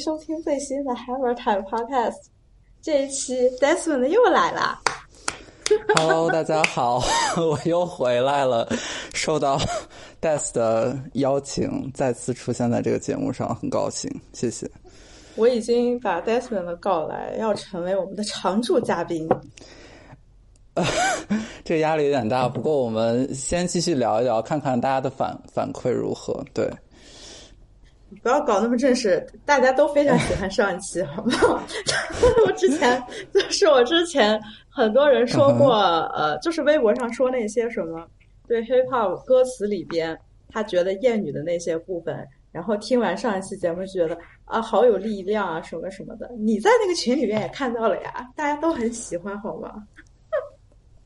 收听最新的 Hammer Time Podcast。这一期 Desmond 又来了。Hello，大家好，我又回来了，受到 Des 的邀请，再次出现在这个节目上，很高兴，谢谢。我已经把 Desmond 告来，要成为我们的常驻嘉宾。这个压力有点大，不过我们先继续聊一聊，看看大家的反反馈如何。对，不要搞那么正式，大家都非常喜欢上一期，好吗？我之前就是我之前很多人说过，呃，就是微博上说那些什么对 hip hop 歌词里边他觉得厌女的那些部分，然后听完上一期节目觉得啊好有力量啊什么什么的。你在那个群里面也看到了呀，大家都很喜欢，好吗？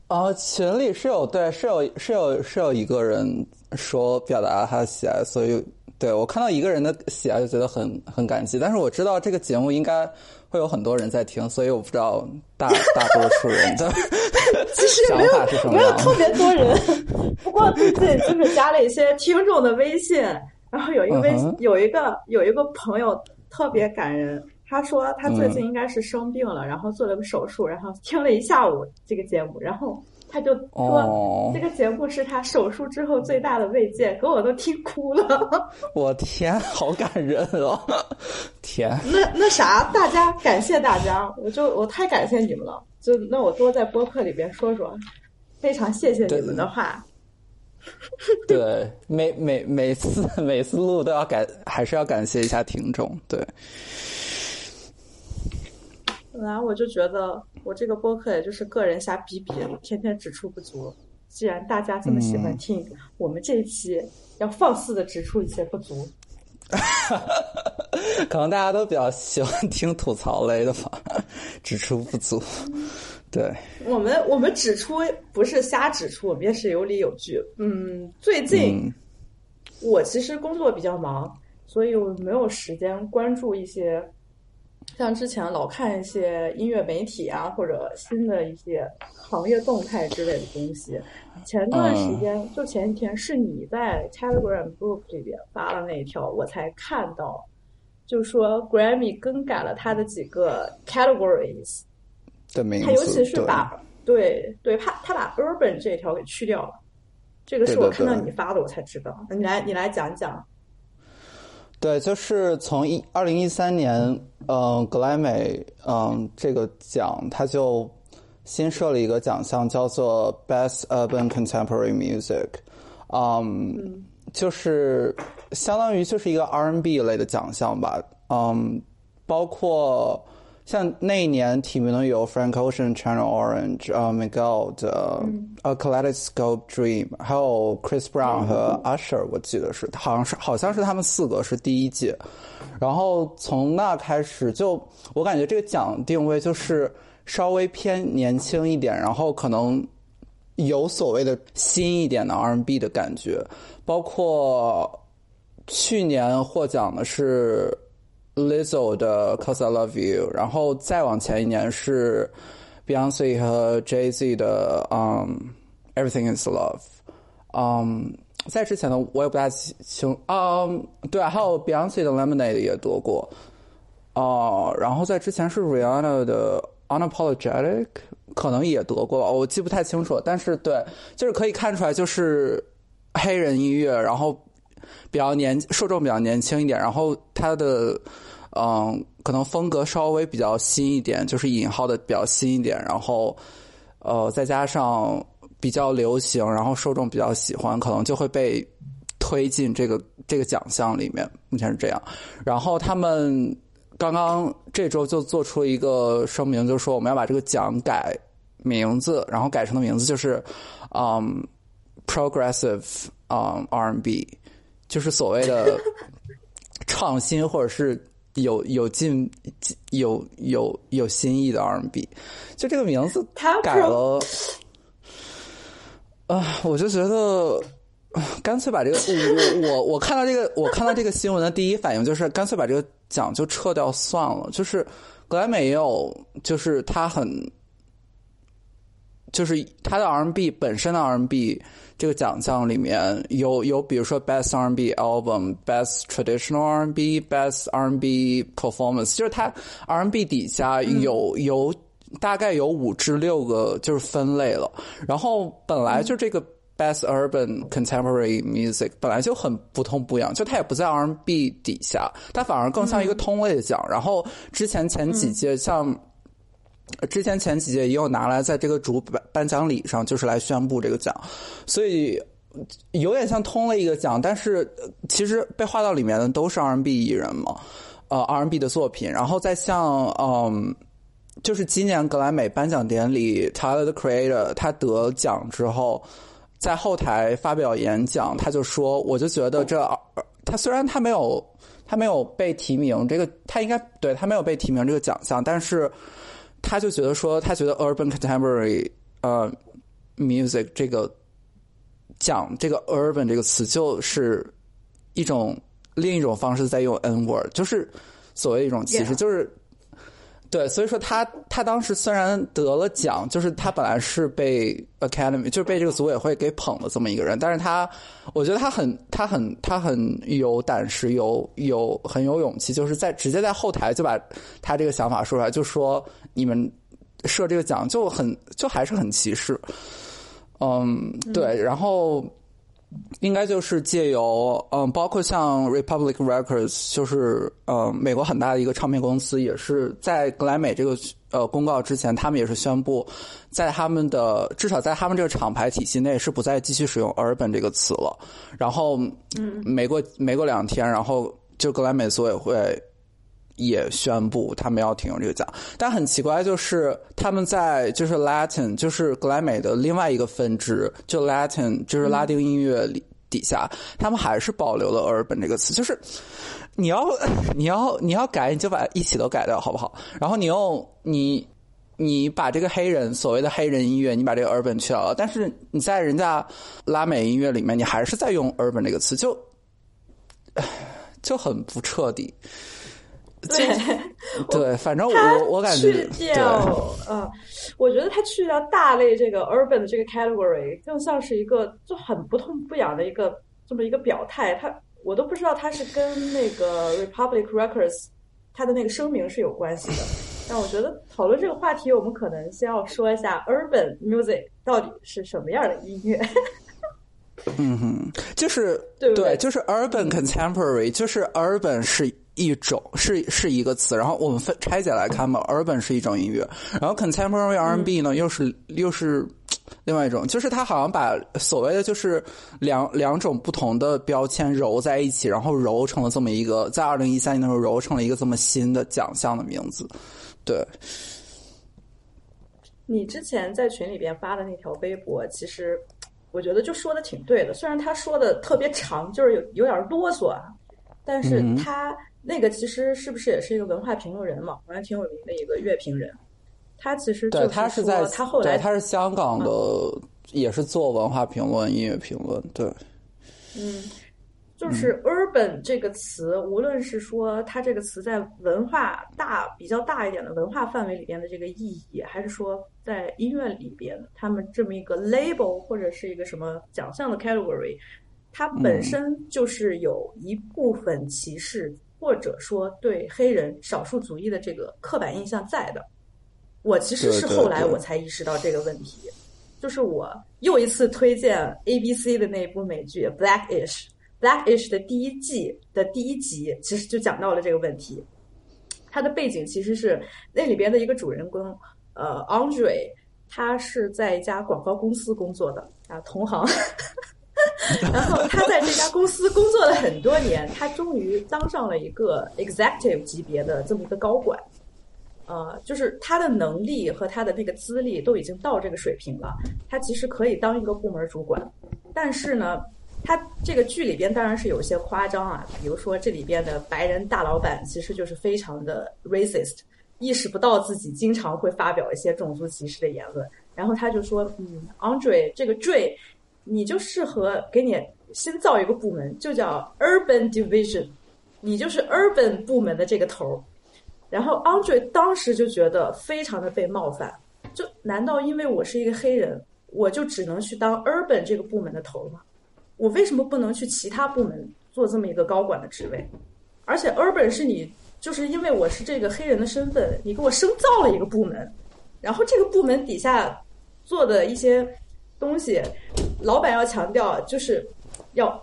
哦，群里是有对是有是有是有一个人说表达了他的喜爱，所以对我看到一个人的喜爱就觉得很很感激。但是我知道这个节目应该会有很多人在听，所以我不知道大 大多数人的 其实想没有法是什么没有特别多人，不过最近就是加了一些听众的微信，然后有一个微、嗯有一个有一个朋友特别感人，他说他最嗯近应该是生病了，然后做了个手术，然后听了一下午这个节目，然后他就说、哦这个节目是他手术之后最大的慰藉，给我都听哭了。我天，好感人哦！天，那那啥，大家感谢大家，我就我太感谢你们了，就那我多在播客里边说说，非常谢谢你们的话。对，每每每次每次录都要感，还是要感谢一下听众。对，本来我就觉得我这个播客也就是个人瞎逼逼，天天指出不足。既然大家这么喜欢听，我们这一期要放肆的指出一些不足。可能大家都比较喜欢听吐槽类的吧，指出不足。对，我们我们指出不是瞎指出，我们也是有理有据。嗯，最近、嗯我其实工作比较忙，所以我没有时间关注一些像之前老看一些音乐媒体啊，或者新的一些行业动态之类的东西。前段时间，就前几天，是你在 Telegram group 里边发了那一条，我才看到，就说 Grammy 更改了他的几个 categories，的名字，它尤其是把对对，他他把 urban 这一条给去掉了。这个是我看到你发的，我才知道。你来，你来讲讲。对，就是从一二零一三年，嗯、格莱美，嗯、这个奖，它就新设了一个奖项，叫做 Best Urban Contemporary Music，嗯，就是相当于就是一个 R&B 类的奖项吧，嗯，包括像那一年提名的有 Frank Ocean、Channel Orange、呃 Miguel 的 A Kaleidoscope Dream，还有 Chris Brown 和 Usher，我记得是好像是好像是他们四个是第一届，然后从那开始就我感觉这个奖定位就是稍微偏年轻一点，然后可能有所谓的新一点的 R&B 的感觉，包括去年获奖的是 Lizzo 的《Cause I Love You》，然后再往前一年是 Beyonce 和 Jay Z 的嗯《Everything Is Love》，嗯，在之前呢我也不大清，嗯，对，还有 Beyonce 的《Lemonade》也夺过，哦、然后在之前是 Rihanna 的《Unapologetic》，可能也得过，我记不太清楚，但是对，就是可以看出来，就是黑人音乐，然后比较年受众比较年轻一点，然后它的嗯，可能风格稍微比较新一点，就是引号的比较新一点，然后呃，再加上比较流行，然后受众比较喜欢，可能就会被推进这个这个奖项里面。目前是这样，然后他们刚刚这周就做出了一个声明，就是说我们要把这个奖改名字，然后改成的名字就是嗯 progressive 嗯 R&B，就是所谓的 创新或者是有有进有有有新意的 R&B，就这个名字他改了，啊、我就觉得。干脆把这个我我我看到这个我看到这个新闻的第一反应就是干脆把这个奖就撤掉算了。就是格莱美也有，就是他很就是他的 R&B 本身的 R&B 这个奖项里面有有，比如说 Best R&B Album、Best Traditional R&B、Best R&B Performance，就是它 R&B 底下有有大概有五至六个就是分类了。然后本来就这个 Best Urban Contemporary Music 本来就很不痛不痒，就它也不在 R&B 底下，它反而更像一个通类的奖。然后之前前几届像。之前前几届也有拿来在这个主颁颁奖礼上，就是来宣布这个奖，所以有点像通了一个奖，但是其实被划到里面的都是 R&B 艺人嘛，呃 R&B 的作品，然后再像嗯，就是今年格莱美颁奖典礼，Tyler the Creator 他得奖之后，在后台发表演讲，他就说，我就觉得这他虽然他没有他没有被提名，这个他应该对他没有被提名这个奖项，但是。他就觉得说，他觉得 urban contemporary 呃 music 这个讲这个 urban 这个词，就是一种另一种方式在用 n word，就是所谓一种歧视，就是。对，所以说他他当时虽然得了奖，就是他本来是被 Academy 就是被这个组委会给捧的这么一个人，但是他我觉得他很他很他很有胆识，有有很有勇气，就是在直接在后台就把他这个想法说出来，就说你们设这个奖就很就还是很歧视，嗯，对，然后。应该就是借由嗯，包括像 Republic Records，就是呃美国很大的一个唱片公司，也是在格莱美这个呃公告之前，他们也是宣布，在他们的至少在他们这个厂牌体系内是不再继续使用 urban 这个词了。然后，嗯，没过没过两天，然后就格莱美组委会。也宣布他们要停用这个奖，但很奇怪，就是他们在就是 Latin，就是格莱美的另外一个分支，就 Latin，就是拉丁音乐里底下，他们还是保留了 urban 这个词。就是你要 你要你要改，你就把一起都改掉，好不好？然后你用你你把这个黑人所谓的黑人音乐，你把这个 urban 去掉了，但是你在人家拉美音乐里面，你还是在用 urban 这个词，就 就很不彻底。对，对，反正我我感觉，去掉，嗯，我觉得他去掉大类这个 urban 的这个 category，更像是一个就很不痛不痒的一个这么一个表态。他我都不知道他是跟那个 Republic Records 他的那个声明是有关系的。但我觉得讨论这个话题，我们可能先要说一下 urban music 到底是什么样的音乐。嗯哼，就是对，就是 urban contemporary，就是 urban 是。一种是是一个词，然后我们分拆解来看吧，urban 是一种音乐，然后 contemporary R&B 呢又是又是另外一种，就是它好像把所谓的就是两两种不同的标签揉在一起，然后揉成了这么一个，在二零一三年的时候揉成了一个这么新的奖项的名字。对，你之前在群里边发的那条微博，其实我觉得就说的挺对的，虽然他说的特别长，就是有有点啰嗦啊，但是他。那个其实是不是也是一个文化评论人嘛？好像挺有名的一个乐评人。他其实对他是在他后来他是香港的，也是做文化评论、音乐评论。对，嗯，就是 “urban” 这个词，无论是说它这个词在文化大比较大一点的文化范围里边的这个意义，还是说在音乐里边他们这么一个 label 或者是一个什么奖项的 category，它本身就是有一部分歧视。或者说对黑人少数族裔的这个刻板印象在的，我其实是后来我才意识到这个问题，就是我又一次推荐 A B C 的那一部美剧《Blackish》，Blackish 的第一季的第一集其实就讲到了这个问题。它的背景其实是那里边的一个主人公，呃，Andre，他是在一家广告公司工作的啊，同行。然后他在这家公司工作了很多年，他终于当上了一个 executive 级别的这么一个高管，呃，就是他的能力和他的那个资历都已经到这个水平了，他其实可以当一个部门主管。但是呢，他这个剧里边当然是有些夸张啊，比如说这里边的白人大老板其实就是非常的 racist，意识不到自己经常会发表一些种族歧视的言论。然后他就说，嗯，Andre 这个 Dre。你就适合给你新造一个部门，就叫 Urban Division，你就是 Urban 部门的这个头。然后 Andre 当时就觉得非常的被冒犯，就难道因为我是一个黑人，我就只能去当 urban 这个部门的头吗？我为什么不能去其他部门做这么一个高管的职位？而且 urban 是你，就是因为我是这个黑人的身份，你给我深造了一个部门，然后这个部门底下做的一些东西，老板要强调，就是要。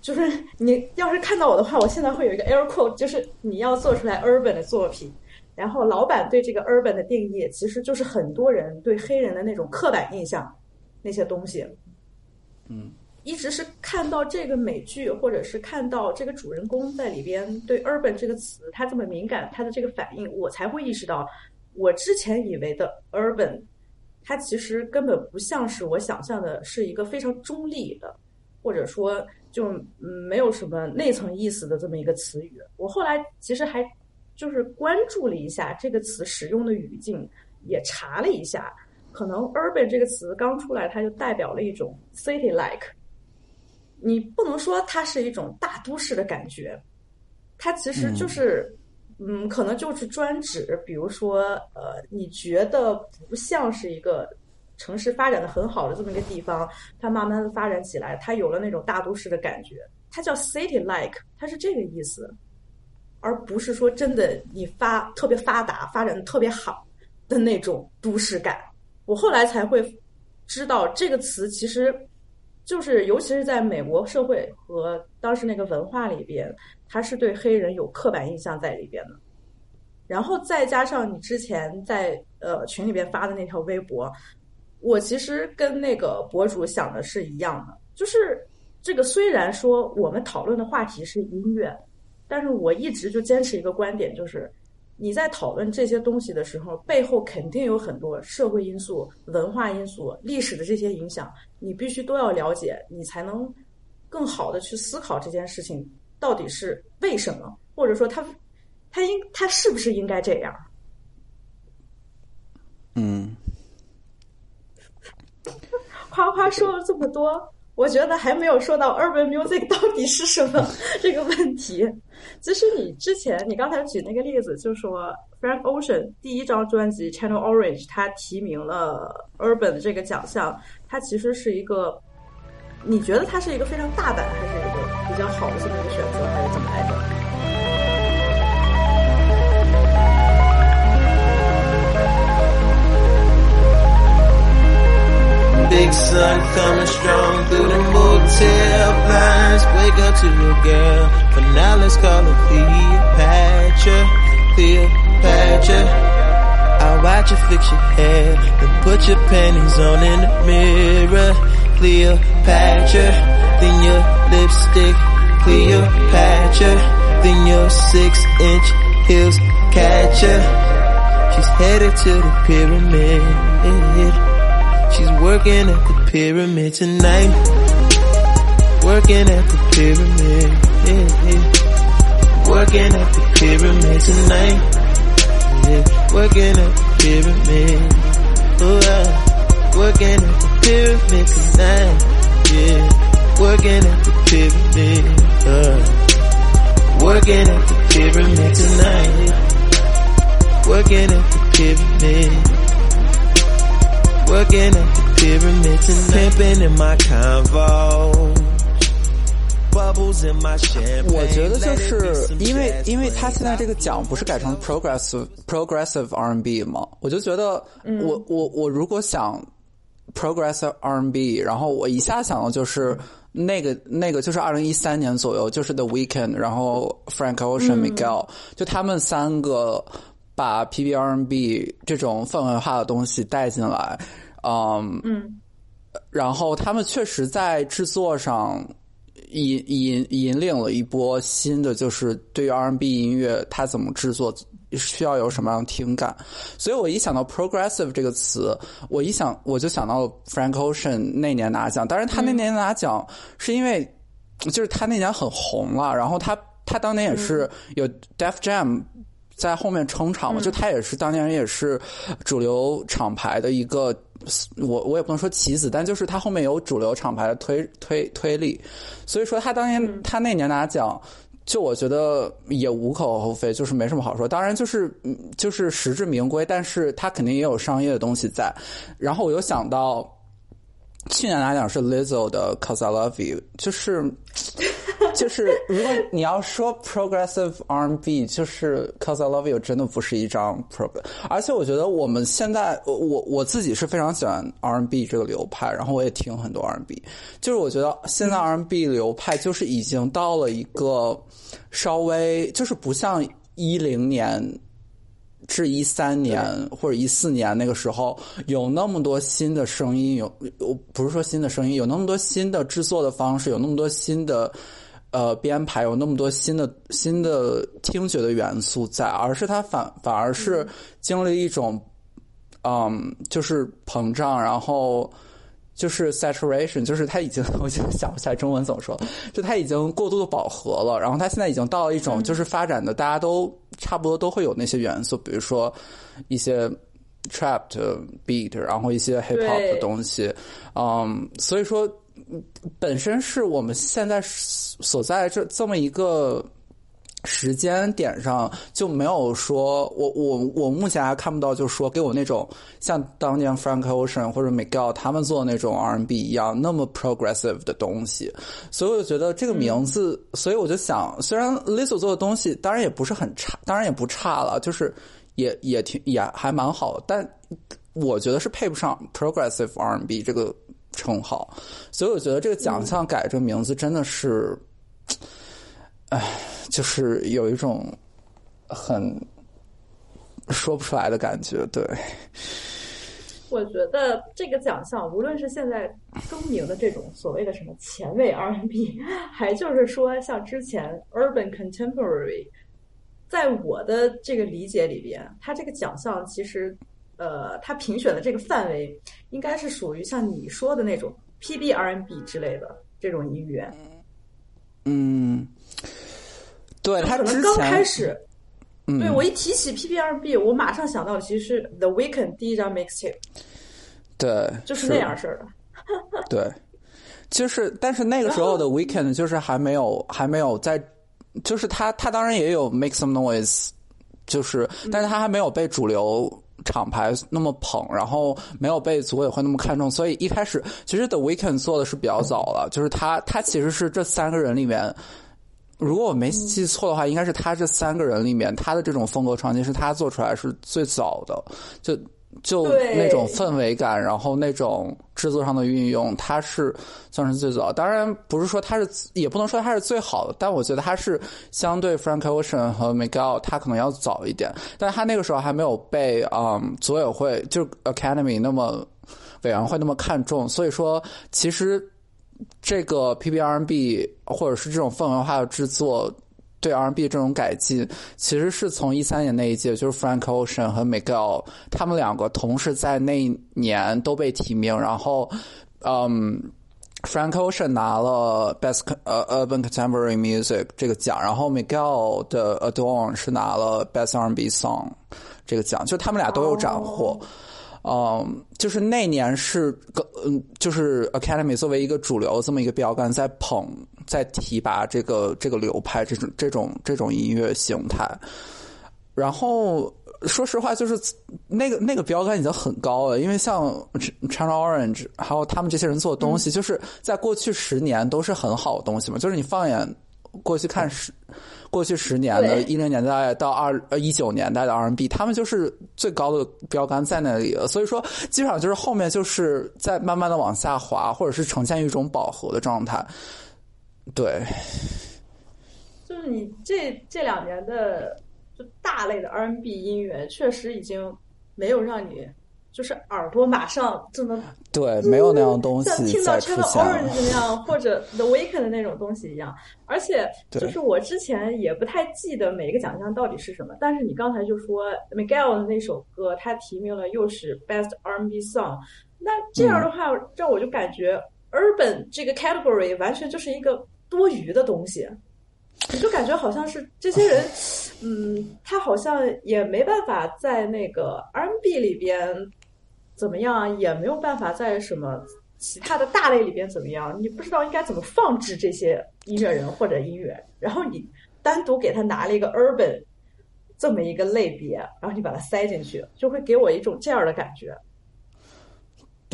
就是你要是看到我的话，我现在会有一个 air quote，就是你要做出来 urban 的作品。然后老板对这个 urban 的定义，其实就是很多人对黑人的那种刻板印象那些东西。嗯，一直是看到这个美剧，或者是看到这个主人公在里边对 urban 这个词他这么敏感，他的这个反应，我才会意识到，我之前以为的 urban，它其实根本不像是我想象的，是一个非常中立的，或者说。就没有什么内层意思的这么一个词语。我后来其实还就是关注了一下这个词使用的语境，也查了一下，可能 urban 这个词刚出来，它就代表了一种 city like。你不能说它是一种大都市的感觉，它其实就是，嗯，可能就是专指，比如说，呃，你觉得不像是一个。城市发展的很好的这么一个地方，它慢慢的发展起来，它有了那种大都市的感觉，它叫 city like，它是这个意思，而不是说真的你发特别发达、发展的特别好的那种都市感。我后来才会知道，这个词其实就是，尤其是在美国社会和当时那个文化里边，他是对黑人有刻板印象在里边的。然后再加上你之前在呃群里边发的那条微博。我其实跟那个博主想的是一样的，就是这个虽然说我们讨论的话题是音乐，但是我一直就坚持一个观点，就是你在讨论这些东西的时候，背后肯定有很多社会因素、文化因素、历史的这些影响，你必须都要了解，你才能更好的去思考这件事情到底是为什么，或者说他他应他是不是应该这样？嗯。夸夸说了这么多，我觉得还没有说到 urban music 到底是什么 这个问题。其实你之前你刚才举那个例子，就说 Frank Ocean 第一张专辑 Channel Orange，他提名了 urban 这个奖项，它其实是一个，你觉得它是一个非常大胆，还是一个比较好的这么一个选择，还是怎么来着？Big sun coming strong through the motel blinds. Wake up to your girl, but now let's call her Cleopatra. Cleopatra. I watch you fix your hair, then put your panties on in the mirror. Cleopatra. Then your lipstick. Cleopatra. Then your six inch heels catch her. She's headed to the pyramid. She's working at the pyramid tonight. Working at the pyramid. Yeah, yeah. Working at the pyramid tonight. Yeah. Working at the pyramid. Oh, uh, working at the pyramid tonight. Yeah. Working at the pyramid. Uh, working at the pyramid tonight. Working at the pyramid working at the pyramids and pimping in my convo. 我觉得就是因为因为他现在这个奖不是改成 progressive progressive R N B 吗？我就觉得我我我如果想 progressive R N B，然后我一下想到就是那个那个就是二零一三年左右，就是 The Weeknd，然后 Frank Ocean、Miguel，就他们三个把 P B R N B 这种氛围化的东西带进来。嗯嗯，然后他们确实在制作上引引引领了一波新的，就是对于 R N B 音乐它怎么制作需要有什么样的听感。所以我一想到 progressive 这个词，我一想我就想到 Frank Ocean 那年拿奖。当然他那年拿奖是因为就是他那年很红了，然后他他当年也是有 Def Jam。在后面撑场嘛，就他也是当年也是主流厂牌的一个，我我也不能说棋子，但就是他后面有主流厂牌的推推推力，所以说他当年他那年拿奖，就我觉得也无可厚非，就是没什么好说。当然，就是嗯就是实至名归，但是他肯定也有商业的东西在。然后我又想到，去年拿奖是 Lizzo 的《Cause I Love You》，就是就是 如果你要说 progressive R&B，就是 Cause I Love You 真的不是一张 pro。而且我觉得我们现在，我我我自己是非常喜欢 R&B 这个流派，然后我也听很多 R&B。就是我觉得现在 R&B 流派就是已经到了一个稍微就是不像一零年。至一三年或者一四年那个时候，有那么多新的声音，有我不是说新的声音，有那么多新的制作的方式，有那么多新的呃编排，有那么多新的新的听觉的元素在，而是它反反而是经历一种嗯，就是膨胀，然后就是 saturation，就是它已经 我现在想不起来中文怎么说，就它已经过度的饱和了，然后它现在已经到了一种就是发展的大家都。差不多都会有那些元素，比如说一些 trapped beat，然后一些 hip hop 的东西，嗯，所以说本身是我们现在所在这这么一个时间点上就没有说，我我我目前还看不到，就是说给我那种像当年 Frank Ocean 或者 Miguel 他们做的那种 R&B 一样那么 progressive 的东西，所以我就觉得这个名字，所以我就想，虽然 Lizzo 做的东西当然也不是很差，当然也不差了，就是也也挺也还蛮好，但我觉得是配不上 progressive R&B 这个称号，所以我觉得这个奖项改这个名字真的是。唉，就是有一种很说不出来的感觉。对，我觉得这个奖项，无论是现在更名的这种所谓的什么前卫 R&B，还就是说像之前 Urban Contemporary，在我的这个理解里边，它这个奖项其实，呃，它评选的这个范围应该是属于像你说的那种 PBRNB 之类的这种音乐。嗯。对他可能刚开始，对我一提起 PBRNB，我马上想到的其实是 The Weeknd 第一张 Mixtape，对，就是那样式儿的。对，就是，但是那个时候的 Weekend 就是还没有，还没有在，就是他，他当然也有 Make Some Noise，就是，但是他还没有被主流厂牌那么捧，然后没有被组委会那么看重，所以一开始其实 The Weeknd 做的是比较早了，就是他，他其实是这三个人里面。如果我没记错的话，应该是他这三个人里面，他的这种风格创新是他做出来是最早的，就就那种氛围感，然后那种制作上的运用，它是算是最早。当然不是说它是，也不能说它是最好的，但我觉得它是相对 Frank Ocean 和 Miguel 他可能要早一点，但他那个时候还没有被嗯组委会就 Academy 那么委员会那么看重，所以说其实。这个 P B R N B 或者是这种氛围化的制作，对 R N B 这种改进，其实是从一三年那一届，就是 Frank Ocean 和 Miguel 他们两个同时在那一年都被提名，然后，嗯，Frank Ocean 拿了 Best 呃 Urban Contemporary Music 这个奖，然后 Miguel 的 Adorn 是拿了 Best R N B Song 这个奖，就他们俩都有斩获。嗯，就是那年是个嗯，就是 Academy 作为一个主流这么一个标杆，在捧，在提拔这个这个流派，这种这种这种音乐形态。然后说实话，就是那个那个标杆已经很高了，因为像 China Orange 还有他们这些人做的东西，就是在过去十年都是很好的东西嘛。就是你放眼过去看十。过去十年的一零年代到二呃一九年代的 R&B，他们就是最高的标杆在那里了。所以说，基本上就是后面就是在慢慢的往下滑，或者是呈现一种饱和的状态。对，就是你这这两年的就大类的 R&B 音乐，确实已经没有让你。就是耳朵马上就能对，没有那样东西像听到 Channel Orange 那样或者 The Weeknd 的那种东西一样，而且就是我之前也不太记得每一个奖项到底是什么，但是你刚才就说 Miguel 的那首歌，他提名了又是 Best R&B Song，那这样的话让我就感觉 Urban 这个 category 完全就是一个多余的东西，你就感觉好像是这些人，嗯，他好像也没办法在那个 R&B 里边。怎么样也没有办法在什么其他的大类里边怎么样？你不知道应该怎么放置这些音乐人或者音乐，然后你单独给他拿了一个 urban 这么一个类别，然后你把它塞进去，就会给我一种这样的感觉。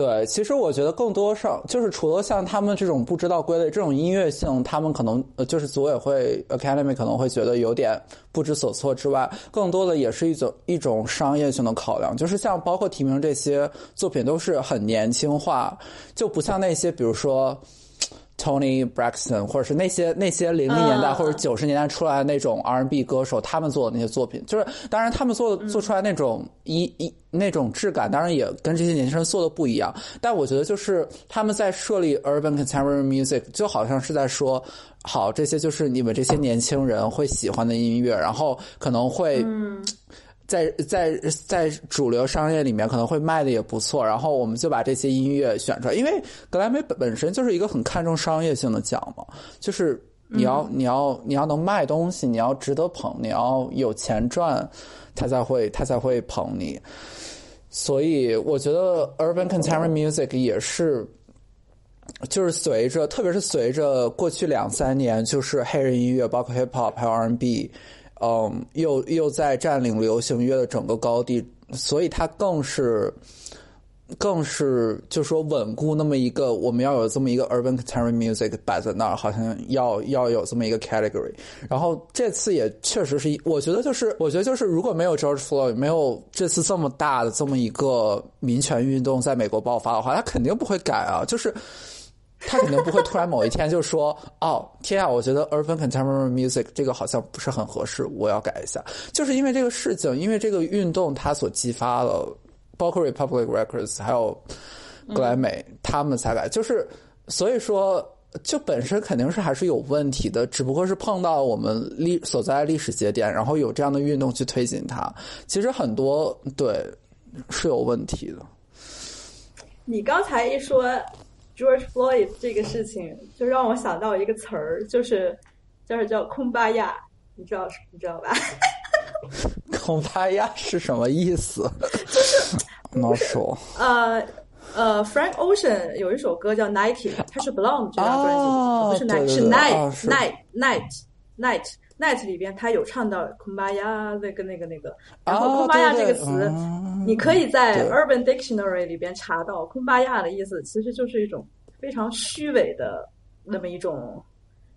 对，其实我觉得更多上就是除了像他们这种不知道归类这种音乐性，他们可能呃就是组委会 Academy 可能会觉得有点不知所措之外，更多的也是一种一种商业性的考量，就是像包括提名这些作品都是很年轻化，就不像那些比如说。Tony Braxton，或者是那些那些零零年代或者九十年代出来的那种 R&B 歌手，他们做的那些作品，就是当然他们做做出来那种一一那种质感，当然也跟这些年轻人做的不一样。但我觉得就是他们在设立 Urban Contemporary Music，就好像是在说，好，这些就是你们这些年轻人会喜欢的音乐，然后可能会。在在在主流商业里面可能会卖的也不错，然后我们就把这些音乐选出来，因为格莱美本本身就是一个很看重商业性的奖嘛，就是你要你要你要能卖东西，你要值得捧，你要有钱赚，他才会他才会捧你。所以我觉得 Urban Contemporary Music 也是，就是随着特别是随着过去两三年，就是黑人音乐，包括 Hip Hop 还有 R&B。嗯，又又在占领流行乐的整个高地，所以它更是，更是就说稳固那么一个，我们要有这么一个 urban contemporary music 摆在那儿，好像要要有这么一个 category。然后这次也确实是，我觉得就是，我觉得就是，如果没有 George Floyd，没有这次这么大的这么一个民权运动在美国爆发的话，他肯定不会改啊，就是。他肯定不会突然某一天就说：“哦，天啊，我觉得 urban contemporary music 这个好像不是很合适，我要改一下。”就是因为这个事情，因为这个运动，它所激发了，包括 Republic Records 还有格莱美，他们才改。就是所以说，就本身肯定是还是有问题的，只不过是碰到我们历所在历史节点，然后有这样的运动去推进它。其实很多对是有问题的。你刚才一说。George Floyd 这个事情就让我想到一个词儿，就是就是叫“空巴亚”，你知道你知道吧？空巴亚是什么意思？就是，not sure。呃呃，Frank Ocean 有一首歌叫《Nike》，它是 Belong 这张专辑，不是 Nike，是 Night，Night，Night，Night。Night 里边，他有唱到“空巴亚”那个、那个、那个，然后“空巴亚”这个词，你可以在 Urban Dictionary 里边查到，“空巴亚”的意思其实就是一种非常虚伪的那么一种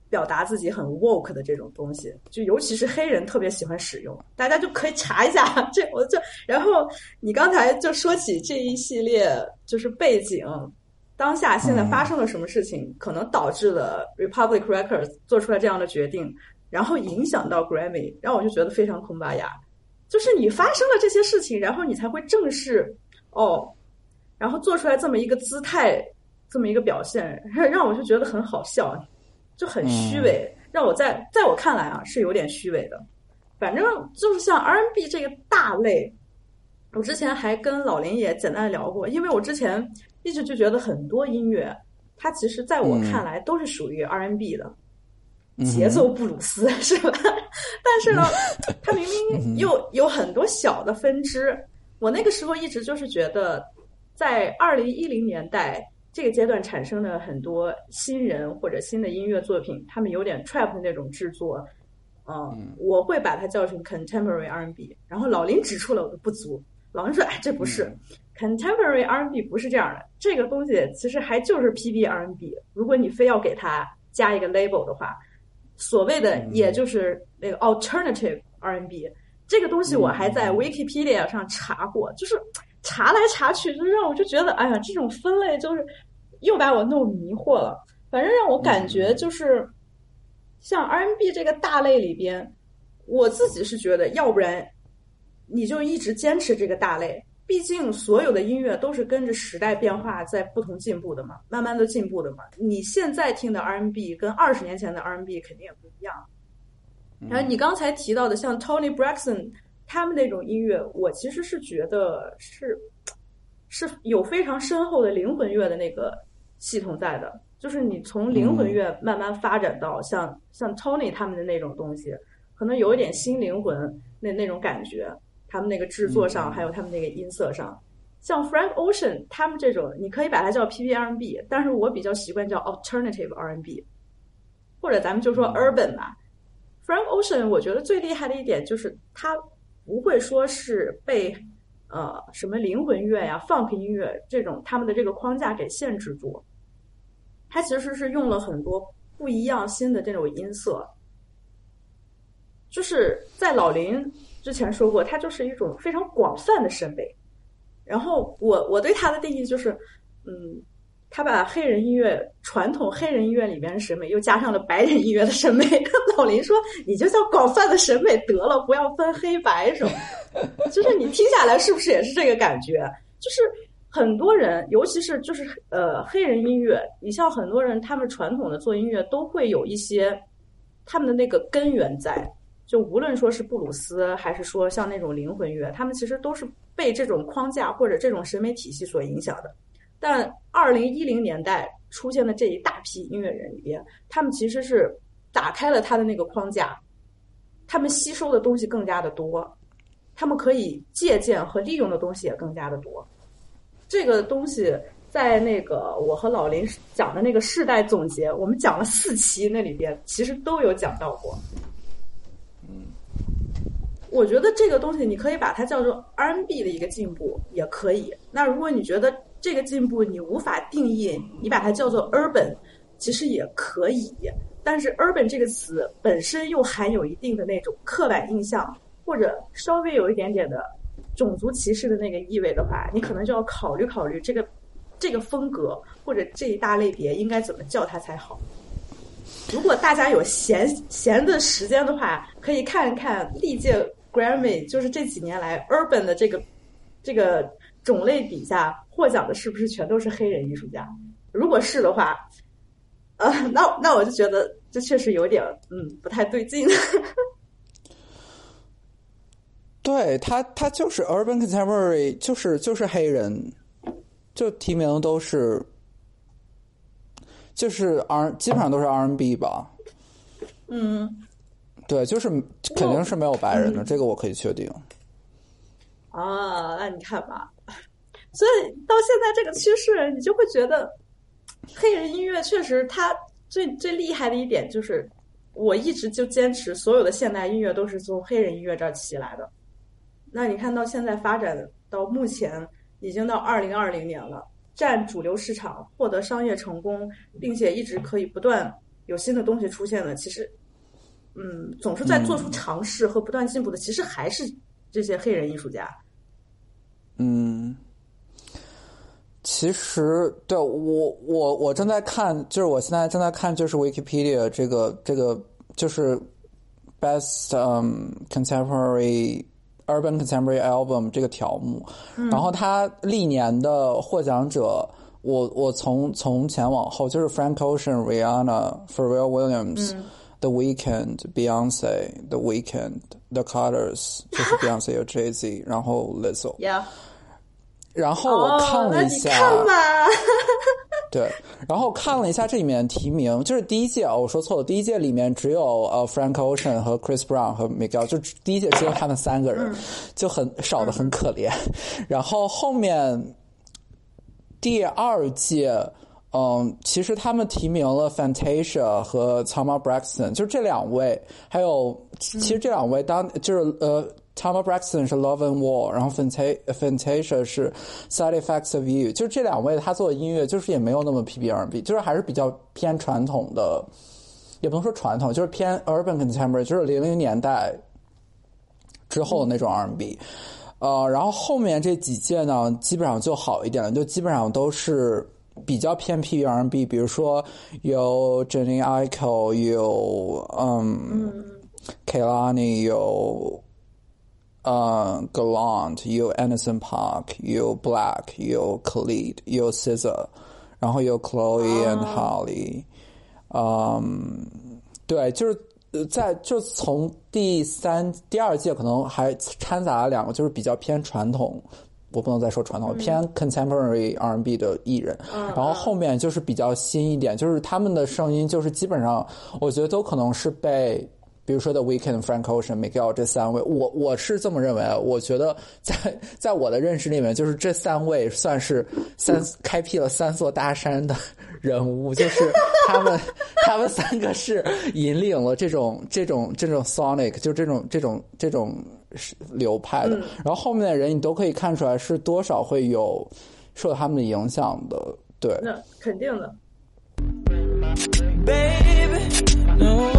表达自己很 woke 的这种东西，就尤其是黑人特别喜欢使用，大家就可以查一下。这我就，然后你刚才就说起这一系列就是背景，当下现在发生了什么事情，可能导致了 Republic Records 做出来这样的决定。然后影响到 Grammy，让我就觉得非常空巴呀，就是你发生了这些事情，然后你才会正视哦，然后做出来这么一个姿态，这么一个表现，让我就觉得很好笑，就很虚伪，让我在在我看来啊是有点虚伪的。反正就是像 R&B 这个大类，我之前还跟老林也简单聊过，因为我之前一直就觉得很多音乐，它其实在我看来都是属于 R&B 的。节奏布鲁斯是吧？但是呢，它明明又有很多小的分支。我那个时候一直就是觉得，在二零一零年代这个阶段产生的很多新人或者新的音乐作品，他们有点 trap 的那种制作，嗯，我会把它叫成 contemporary R&B。然后老林指出了我的不足，老林说：“哎，这不是 contemporary R&B，不是这样的。这个东西其实还就是 PB R&B。如果你非要给它加一个 label 的话。”所谓的也就是那个 alternative R&B 这个东西，我还在 Wikipedia 上查过，就是查来查去，就让我就觉得，哎呀，这种分类就是又把我弄迷惑了。反正让我感觉就是，像 R&B 这个大类里边，我自己是觉得，要不然你就一直坚持这个大类。毕竟，所有的音乐都是跟着时代变化在不同进步的嘛，慢慢的进步的嘛。你现在听的 R&B 跟二十年前的 R&B 肯定也不一样。然后你刚才提到的像 Tony Braxton 他们那种音乐，我其实是觉得是是有非常深厚的灵魂乐的那个系统在的，就是你从灵魂乐慢慢发展到像像 Tony 他们的那种东西，可能有一点新灵魂那那种感觉。他们那个制作上，还有他们那个音色上，像 Frank Ocean 他们这种，你可以把它叫 P P R N B，但是我比较习惯叫 Alternative R N B，或者咱们就说 Urban 吧。Frank Ocean 我觉得最厉害的一点就是他不会说是被呃什么灵魂乐呀、funk 音乐这种他们的这个框架给限制住，他其实是用了很多不一样新的这种音色。就是在老林之前说过，它就是一种非常广泛的审美。然后我我对他的定义就是，嗯，他把黑人音乐传统黑人音乐里边的审美又加上了白人音乐的审美。老林说：“你就叫广泛的审美得了，不要分黑白什么。”就是你听下来是不是也是这个感觉？就是很多人，尤其是就是呃黑人音乐，你像很多人他们传统的做音乐都会有一些他们的那个根源在。就无论说是布鲁斯，还是说像那种灵魂乐，他们其实都是被这种框架或者这种审美体系所影响的。但二零一零年代出现的这一大批音乐人里边，他们其实是打开了他的那个框架，他们吸收的东西更加的多，他们可以借鉴和利用的东西也更加的多。这个东西在那个我和老林讲的那个世代总结，我们讲了四期，那里边其实都有讲到过。我觉得这个东西你可以把它叫做 R&B 的一个进步，也可以。那如果你觉得这个进步你无法定义，你把它叫做 Urban，其实也可以。但是 Urban 这个词本身又含有一定的那种刻板印象，或者稍微有一点点的种族歧视的那个意味的话，你可能就要考虑考虑这个这个风格或者这一大类别应该怎么叫它才好。如果大家有闲闲的时间的话，可以看一看历届。Grammy 就是这几年来 Urban 的这个这个种类底下获奖的是不是全都是黑人艺术家？如果是的话，呃，那那我就觉得这确实有点嗯不太对劲。对他，他就是 Urban Contemporary，就是就是黑人，就提名都是就是 R，基本上都是 R&B 吧。嗯。对，就是肯定是没有白人的，这个我可以确定。啊，那你看吧，所以到现在这个趋势，你就会觉得黑人音乐确实它最最厉害的一点就是，我一直就坚持所有的现代音乐都是从黑人音乐这儿起来的。那你看到现在发展到目前，已经到二零二零年了，占主流市场，获得商业成功，并且一直可以不断有新的东西出现的，其实。嗯，总是在做出尝试和不断进步的，其实还是这些黑人艺术家。嗯，其实对我我我正在看，就是我现在正在看，就是 Wikipedia 这个这个就是 Best um Contemporary Urban Contemporary Album 这个条目，然后他历年的获奖者，我我从从前往后就是 Frank Ocean、Rihanna、Pharrell Williams。The Weekend、Beyonce、The Weekend、The Carters，就是 Beyonce 有 Jay Z，然后 Lizzo。Yeah。然后我看了一下。对，然后看了一下这里面提名，就是第一届，我说错了，第一届里面只有呃 Frank Ocean 和 Chris Brown 和 Miguel，就第一届只有他们三个人，就很少的很可怜。然后后面第二届。嗯，其实他们提名了 Fantasia 和 Thomas Braxton，就是这两位，还有其实这两位当就是呃，Thomas Braxton 是 Love and War，然后 Fantasia 是 Side Effects of You，就是这两位他做的音乐就是也没有那么 P B R B，就是还是比较偏传统的，也不能说传统，就是偏 Urban Contemporary，就是零零年代之后的那种 R B，呃，然后后面这几届呢，基本上就好一点了，就基本上都是。比较偏 P R N B，比如说有 Jenny Aiko，有嗯 Kelani，有呃 Galant，有 Anderson Park，有 Black，有 Khalid，有 Scissor，然后有 Chloe and Holly，嗯，对，就是在就从第三、第二届可能还掺杂了两个，就是比较偏传统。我不能再说传统，偏 contemporary R&B 的艺人，然后后面就是比较新一点，就是他们的声音就是基本上，我觉得都可能是被比如说 The Weeknd、Frank Ocean、Miguel 这三位，我我是这么认为啊。我觉得在在我的认识里面，就是这三位算是三开辟了三座大山的人物，就是他们 他们三个是引领了这种这种这种 Sonic，就这种这种这种流派的。然后后面的人你都可以看出来是多少会有受他们的影响的，对，那肯定的。baby. No,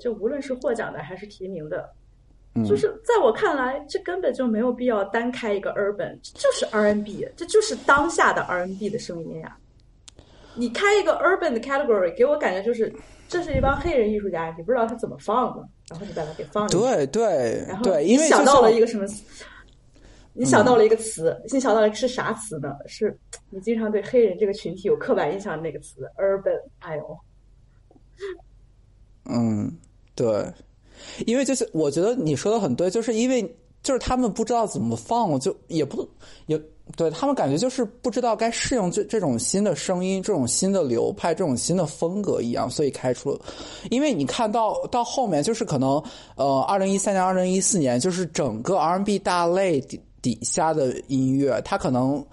就无论是获奖的还是提名的，嗯就是在我看来，这根本就没有必要单开一个 urban，这就是 R&B，这就是当下的 R&B 的声音呀。你开一个 urban 的 category，给我感觉就是这是一帮黑人艺术家，你不知道他怎么放的，然后你把它给放进去。对对然后因为想到了一个什么？你想到了一个词，你想到了是啥词呢？是你经常对黑人这个群体有刻板印象的那个词，urban。哎呦，嗯，对，因为就是我觉得你说的很对，就是因为就是他们不知道怎么放，就也不也对他们感觉就是不知道该适应这这种新的声音、这种新的流派、这种新的风格一样，所以开出了。因为你看到到后面，就是可能呃，二零一三年、二零一四年，就是整个 R&B 大类底底下的音乐，它可能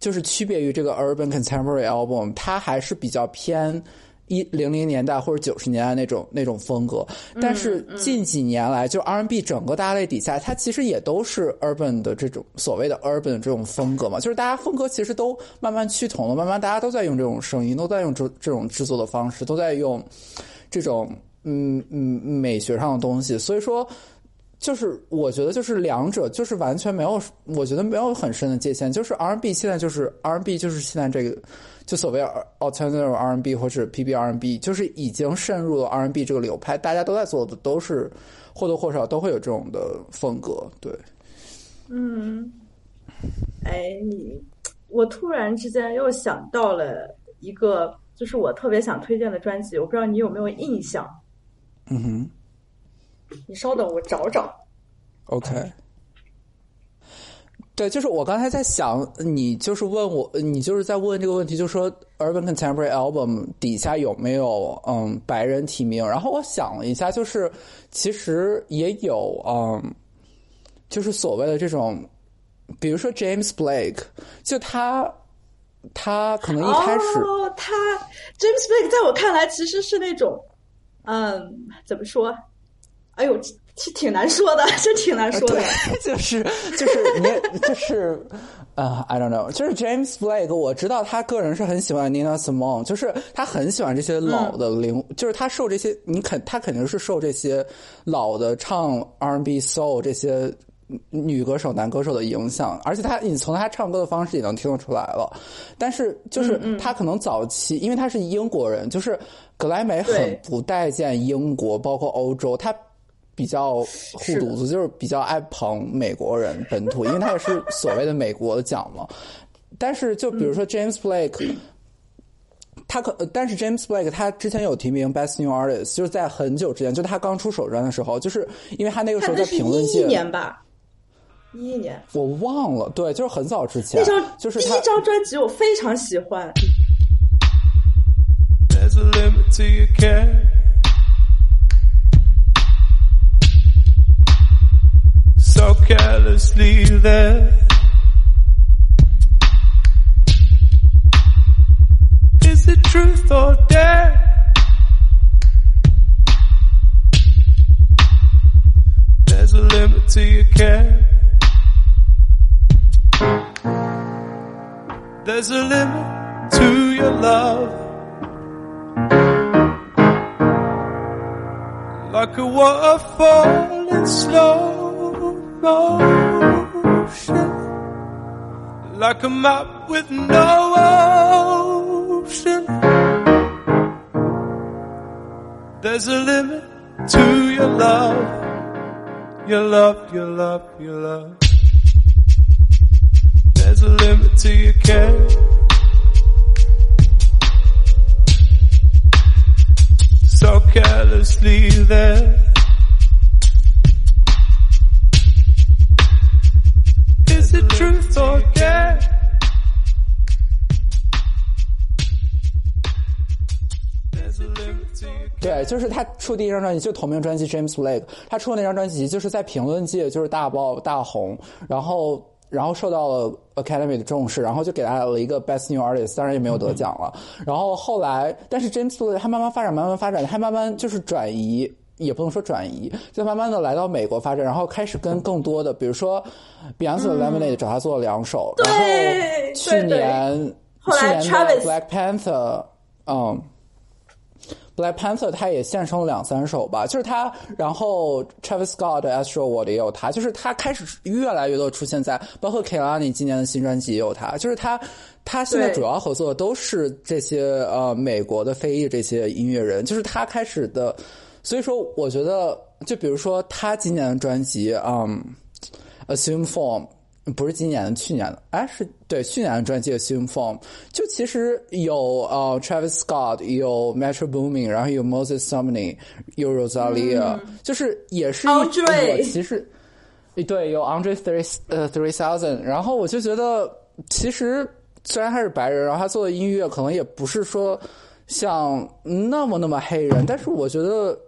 就是区别于这个 Urban Contemporary Album，它还是比较偏。一零零年代或者九十年代那种那种风格，但是近几年来，就 R&B 整个大类底下，它其实也都是 urban 的这种所谓的 urban 这种风格嘛，就是大家风格其实都慢慢趋同了，慢慢大家都在用这种声音，都在用这这种制作的方式，都在用这种嗯嗯美学上的东西，所以说。就是我觉得就是两者就是完全没有，我觉得没有很深的界限。就是 R&B 现在就是 R&B 就是现在这个就所谓 alternative R&B 或者 PB R&B，就是已经渗入了 R&B 这个流派，大家都在做的都是或多或少都会有这种的风格。对，嗯，哎，你，我突然之间又想到了一个，就是我特别想推荐的专辑，我不知道你有没有印象？嗯哼你稍等，我找找。，OK。对，就是我刚才在想，你就是问我，你就是在问这个问题，就是说 Urban Contemporary Album 底下有没有嗯白人提名？然后我想了一下，就是其实也有嗯，就是所谓的这种，比如说 James Blake，就他他可能一开始、他 James Blake 在我看来其实是那种，嗯，怎么说？哎呦，挺挺难说的，这挺难说的。就是就是就是呃、i don't know，就是 James Blake，我知道他个人是很喜欢 Nina Simone，就是他很喜欢这些老的灵，就是他受这些，你肯他肯定是受这些老的唱 R&B soul 这些。女歌手、男歌手的影响，而且他，你从他唱歌的方式也能听得出来了。但是，就是他可能早期，因为他是英国人，就是格莱美很不待见英国，包括欧洲，他比较护犊子，就是比较爱捧美国人本土，因为他也是 所谓的美国的奖嘛。但是，就比如说 James Blake，、他可，呃但是 James Blake 他之前有提名 Best New Artist，就是在很久之前，就他刚出首专的时候，就是因为他那个时候在评论界，年吧，一一年我忘了，对，就是很早之前那张，就是他第一张专辑我非常喜欢。There's a limit to your care. So carelessly there. Is it truth or dare? There's a limit to your care. There's a limit to your love. like a waterfall in slow motion, like a map with no ocean. There's a limit to your love, your love, your love, your love. There's a limit to your care. So carelessly there. Is it truth forget 对，就是他出第一张专辑，就同名专辑《James Blake》，他出的那张专辑就是在评论界就是大爆大红，然后然后受到了 Academy 的重视，然后就给他了一个 Best New Artist，当然也没有得奖了。然后后来，但是 James Blake 他慢慢发展，慢慢发展，他慢慢就是转移。也不能说转移，就慢慢的来到美国发展，然后开始跟更多的，比如说 Beyonce 的 Lemonade 找他做了两首，然后对去年去年的 Black Panther，嗯。Black Panther 他也献声了两三首吧，就是他，然后 Travis Scott 的 Astro World 也有他，就是他开始越来越多出现在，包括 Kehlani 今年的新专辑也有他，就是他，他现在主要合作的都是这些呃美国的非裔这些音乐人，就是他开始的，所以说我觉得，就比如说他今年的专辑，嗯，Assume Form。不是今年的，去年的，哎，是对去年的专辑《Assume Form》，就其实有呃 Travis Scott，有 Metro Boomin，然后有 Moses Sumney，有 Rosalia，、就是也是我其实对有 Andre Three 呃 Three Thousand，然后我就觉得其实虽然他是白人，然后他做的音乐可能也不是说像那么那么黑人，但是我觉得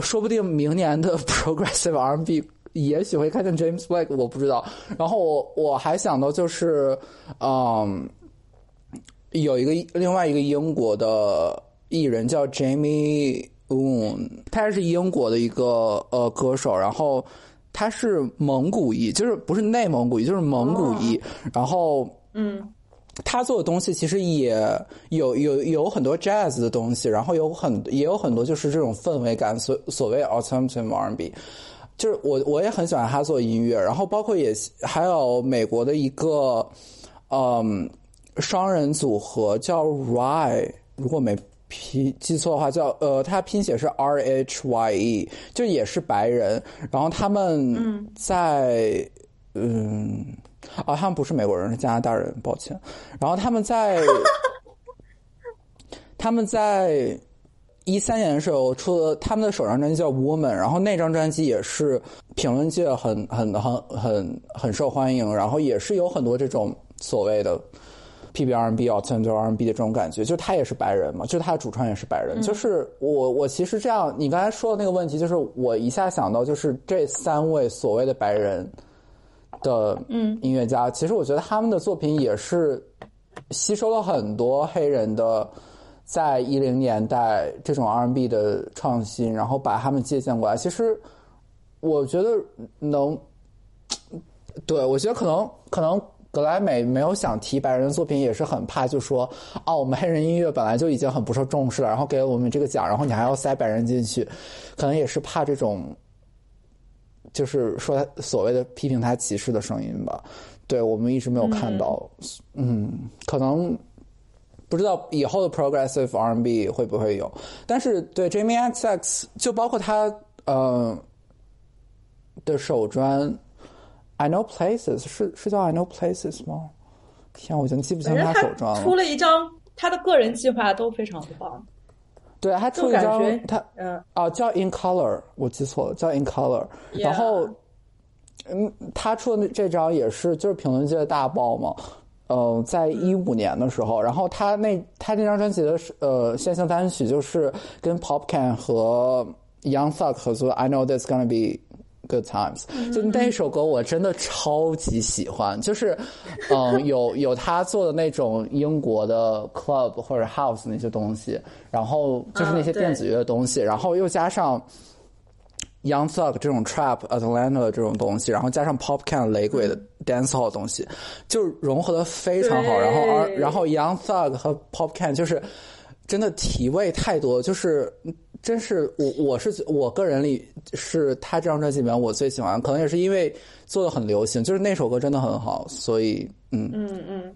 说不定明年的 Progressive R&B 也许会看见 James Blake，我不知道。然后我我还想到就是，嗯，有一个另外一个英国的艺人叫 Jamie Woon，他是英国的一个呃歌手，然后他是蒙古裔，就是不是内蒙古裔，就是蒙古裔，然后嗯，他做的东西其实也有有有很多 jazz 的东西，然后有很也有很多就是这种氛围感，所所谓 alternative R&B。就是我我也很喜欢他做音乐，然后包括也还有美国的一个嗯双人组合叫 Rye，如果没拼记错的话叫呃，他拼写是 R H Y E，就也是白人，然后他们在嗯啊，他们不是美国人，是加拿大人，抱歉。然后他们在 他们在一三年的时候出了他们的首张专辑叫《Woman》，然后那张专辑也是评论界很很很很很受欢迎，然后也是有很多这种所谓的 PBR&B、Alternative R&B 的这种感觉，就他也是白人嘛，就他的主唱也是白人，就是我我其实这样，你刚才说的那个问题，就是我一下想到就是这三位所谓的白人的嗯音乐家，其实我觉得他们的作品也是吸收了很多黑人的。在一零年代这种 R&B 的创新，然后把他们借鉴过来。其实我觉得能，对我觉得可能可能格莱美没有想提白人的作品，也是很怕，就说哦，我们黑人音乐本来就已经很不受重视了，然后给了我们这个奖，然后你还要塞白人进去，可能也是怕这种，就是说他所谓的批评他歧视的声音吧。对我们一直没有看到，嗯，可能。不知道以后的 progressive R&B 会不会有，但是对 Jamie XX 就包括他呃的首专 I Know Places 是是叫 I Know Places 吗？天，我已经记不清他首专了。出了一张他的个人计划都非常的棒，对，他出就一张他嗯啊叫 In Color，我记错了，叫 In Color。然后嗯，他出的这张也是就是评论界的大爆嘛。呃，在一五年的时候，然后他那他那张专辑的呃线性单曲就是跟 Popcan 和 Young Thug 合作，I know there's gonna be good times，就那首歌我真的超级喜欢，就是嗯有有他做的那种英国的 club 或者 house 那些东西，然后就是那些电子乐的东西，然后又加上。Young Thug 这种 Trap、Atlanta 的这种东西，然后加上 Pop Can 雷鬼的 dancehall 的东西，就融合的非常好。然后而然后 Young Thug 和 Pop Can 就是真的体味太多，就是真是我我是我个人里是他这张专辑里面我最喜欢，可能也是因为做的很流行，就是那首歌真的很好，所以嗯嗯嗯。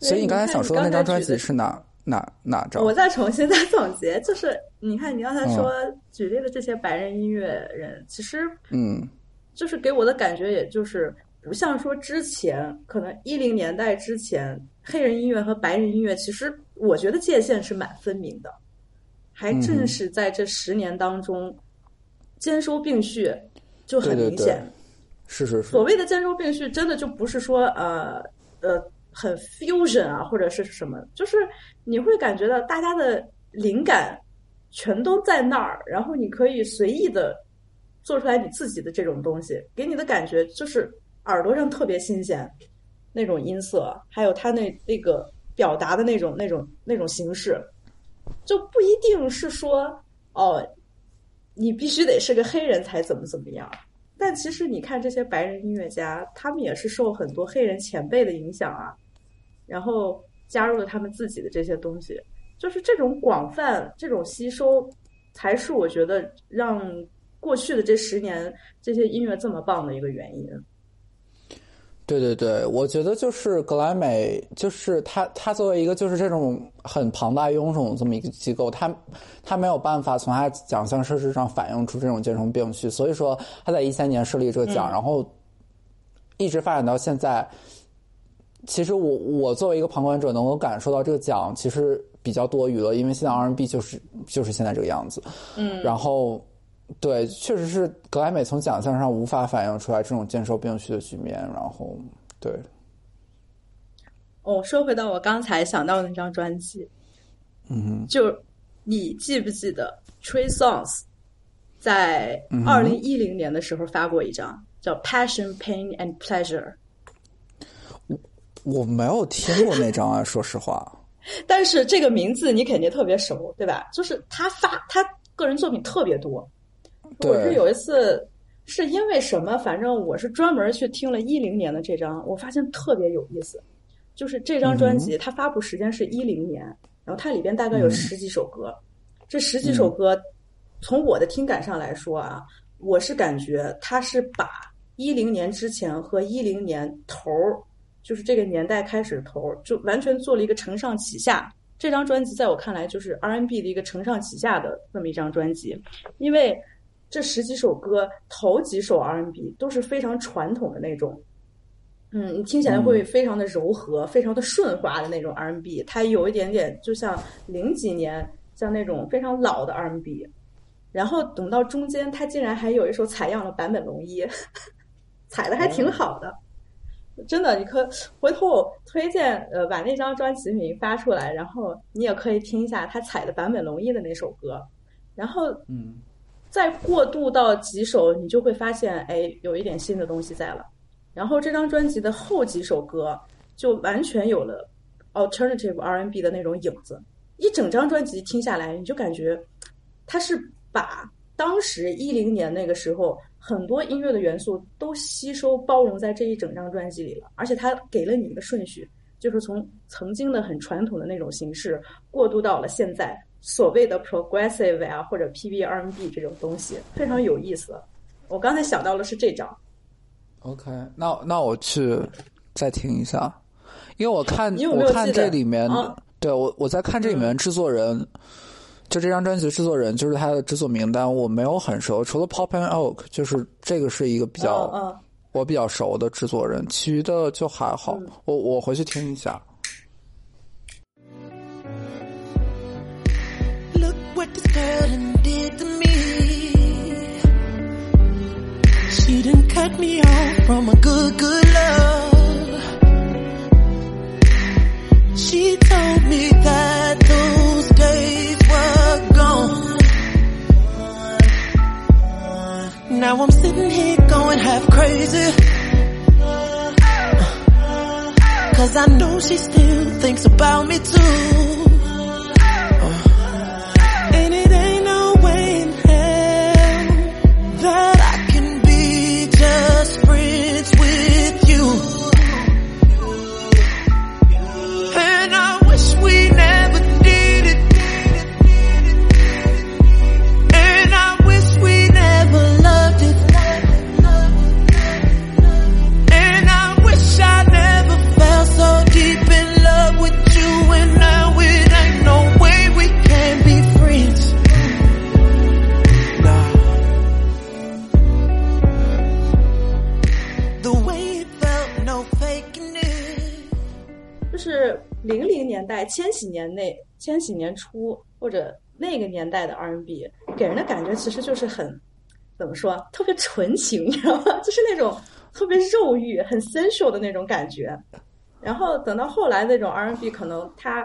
所以你刚才想说的那张专辑是哪哪哪张？我再重新再总结，就是你看你刚才说举例的这些白人音乐人，其实嗯就是给我的感觉，也就是不像说之前可能一零年代之前，黑人音乐和白人音乐，其实我觉得界限是蛮分明的，还正是在这十年当中，兼收并蓄就很对对对明显。是是是。所，谓的兼收并蓄，真的就不是说呃呃很 fusion 啊，或者是什么，就是你会感觉到大家的灵感全都在那儿，然后你可以随意的做出来你自己的这种东西，给你的感觉就是耳朵上特别新鲜，那种音色，还有他那那个表达的那种那种那种形式，就不一定是说哦，你必须得是个黑人才怎么怎么样。但其实你看这些白人音乐家，他们也是受很多黑人前辈的影响啊，然后加入了他们自己的这些东西，就是这种广泛、这种吸收，才是我觉得让过去的这十年这些音乐这么棒的一个原因。对对对，我觉得就是格莱美，就是它它作为一个就是这种很庞大臃肿的这么一个机构，它它没有办法从它奖项设置上反映出这种兼容并蓄，所以说它在一三年设立这个奖，然后一直发展到现在。其实我我作为一个旁观者，能够感受到这个奖其实比较多余了，因为现在 R&B 就是就是现在这个样子。嗯，然后，对，确实是格莱美从奖项上无法反映出来这种兼收并蓄的局面。然后，对，哦，说回到我刚才想到的那张专辑，嗯就你记不记得 Tree Songs 在嗯二零一零年的时候发过一张叫《Passion, Pain and Pleasure》。我，我没有听过那张啊，说实话。但是这个名字你肯定特别熟，对吧？就是他发他个人作品特别多。对我是有一次是因为什么，反正我是专门去听了一零年的这张，我发现特别有意思。就是这张专辑，它发布时间是一零年，然后它里边大概有十几首歌。这十几首歌，从我的听感上来说啊，我是感觉它是把一零年之前和一零年头儿，就是这个年代开始头儿，就完全做了一个承上启下。这张专辑在我看来就是 R&B 的一个承上启下的这么一张专辑，因为这十几首歌头几首 R&B 都是非常传统的那种，嗯，你听起来会非常的柔和、非常的顺滑的那种 R&B，它有一点点就像零几年像那种非常老的 R&B，然后等到中间，它竟然还有一首采样了坂本龙一，采的还挺好的。真的，你可回头我推荐呃把那张专辑名发出来，然后你也可以听一下他采的坂本龙一的那首歌，然后嗯再过渡到几首，你就会发现哎有一点新的东西在了。然后这张专辑的后几首歌就完全有了 alternative R&B 的那种影子，一整张专辑听下来，你就感觉它是把当时一零年那个时候很多音乐的元素都吸收包容在这一整张专辑里了，而且它给了你一个顺序，就是从曾经的很传统的那种形式过渡到了现在所谓的 progressive 啊或者 PBRMB 这种东西，非常有意思。我刚才想到的是这张，，OK，那那我去再听一下，因为我看我看这里面，啊对我我在看这里面制作人。就这张专辑制作人，就是他的制作名单，我没有很熟，除了 Pop and Oak，就是这个是一个比较、我比较熟的制作人，其余的就还好。嗯我我回去听一下。Done did to me. She done cut me off from a good, good love. She told me that those days were gone. Now I'm sitting here going half crazy. Cause I know she still thinks about me too. 年代、千禧年内、千禧年初或者那个年代的 R&B，给人的感觉其实就是很怎么说，特别纯情，你知道吗？就是那种特别肉欲、很 sensual 的那种感觉。然后等到后来那种 R&B，可能它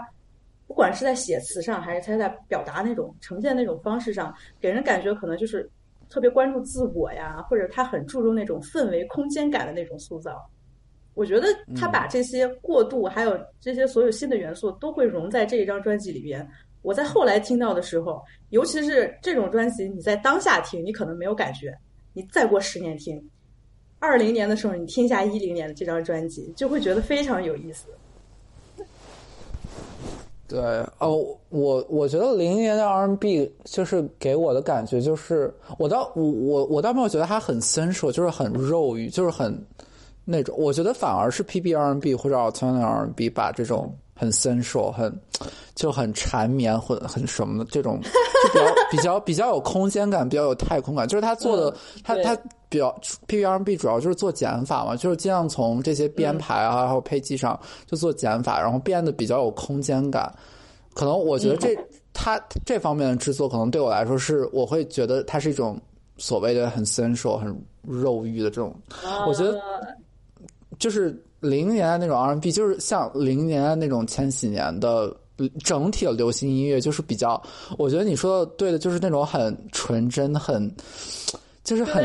不管是在写词上，还是他在表达那种呈现那种方式上，给人感觉可能就是特别关注自我呀，或者他很注重那种氛围、空间感的那种塑造。我觉得他把这些过渡，还有这些所有新的元素，都会融在这一张专辑里边。我在后来听到的时候，尤其是这种专辑，你在当下听，你可能没有感觉；你再过十年听，二零年的时候，你听一下一零年的这张专辑，就会觉得非常有意思。对哦，我我觉得零零年的 R&B 就是给我的感觉就是，我倒我我我倒没有觉得它很 sensual，就是很肉欲，就是很那种。我觉得反而是 PB R&B 或者 alternative R&B 把这种很 sensual、很就很缠绵、很很什么的这种，就比较比较比较有空间感，比较有太空感。就是他做的，他他比较 PB R&B 主要就是做减法嘛，就是尽量从这些编排啊还有配器上就做减法，然后变得比较有空间感。可能我觉得这、他这方面的制作，可能对我来说是，我会觉得它是一种所谓的很 sensual、很肉欲的这种，我觉得就是零零年代那种 R&B，就是像零零年代那种千禧年的整体的流行音乐，就是比较，我觉得你说的对的，就是那种很纯真、很就是很，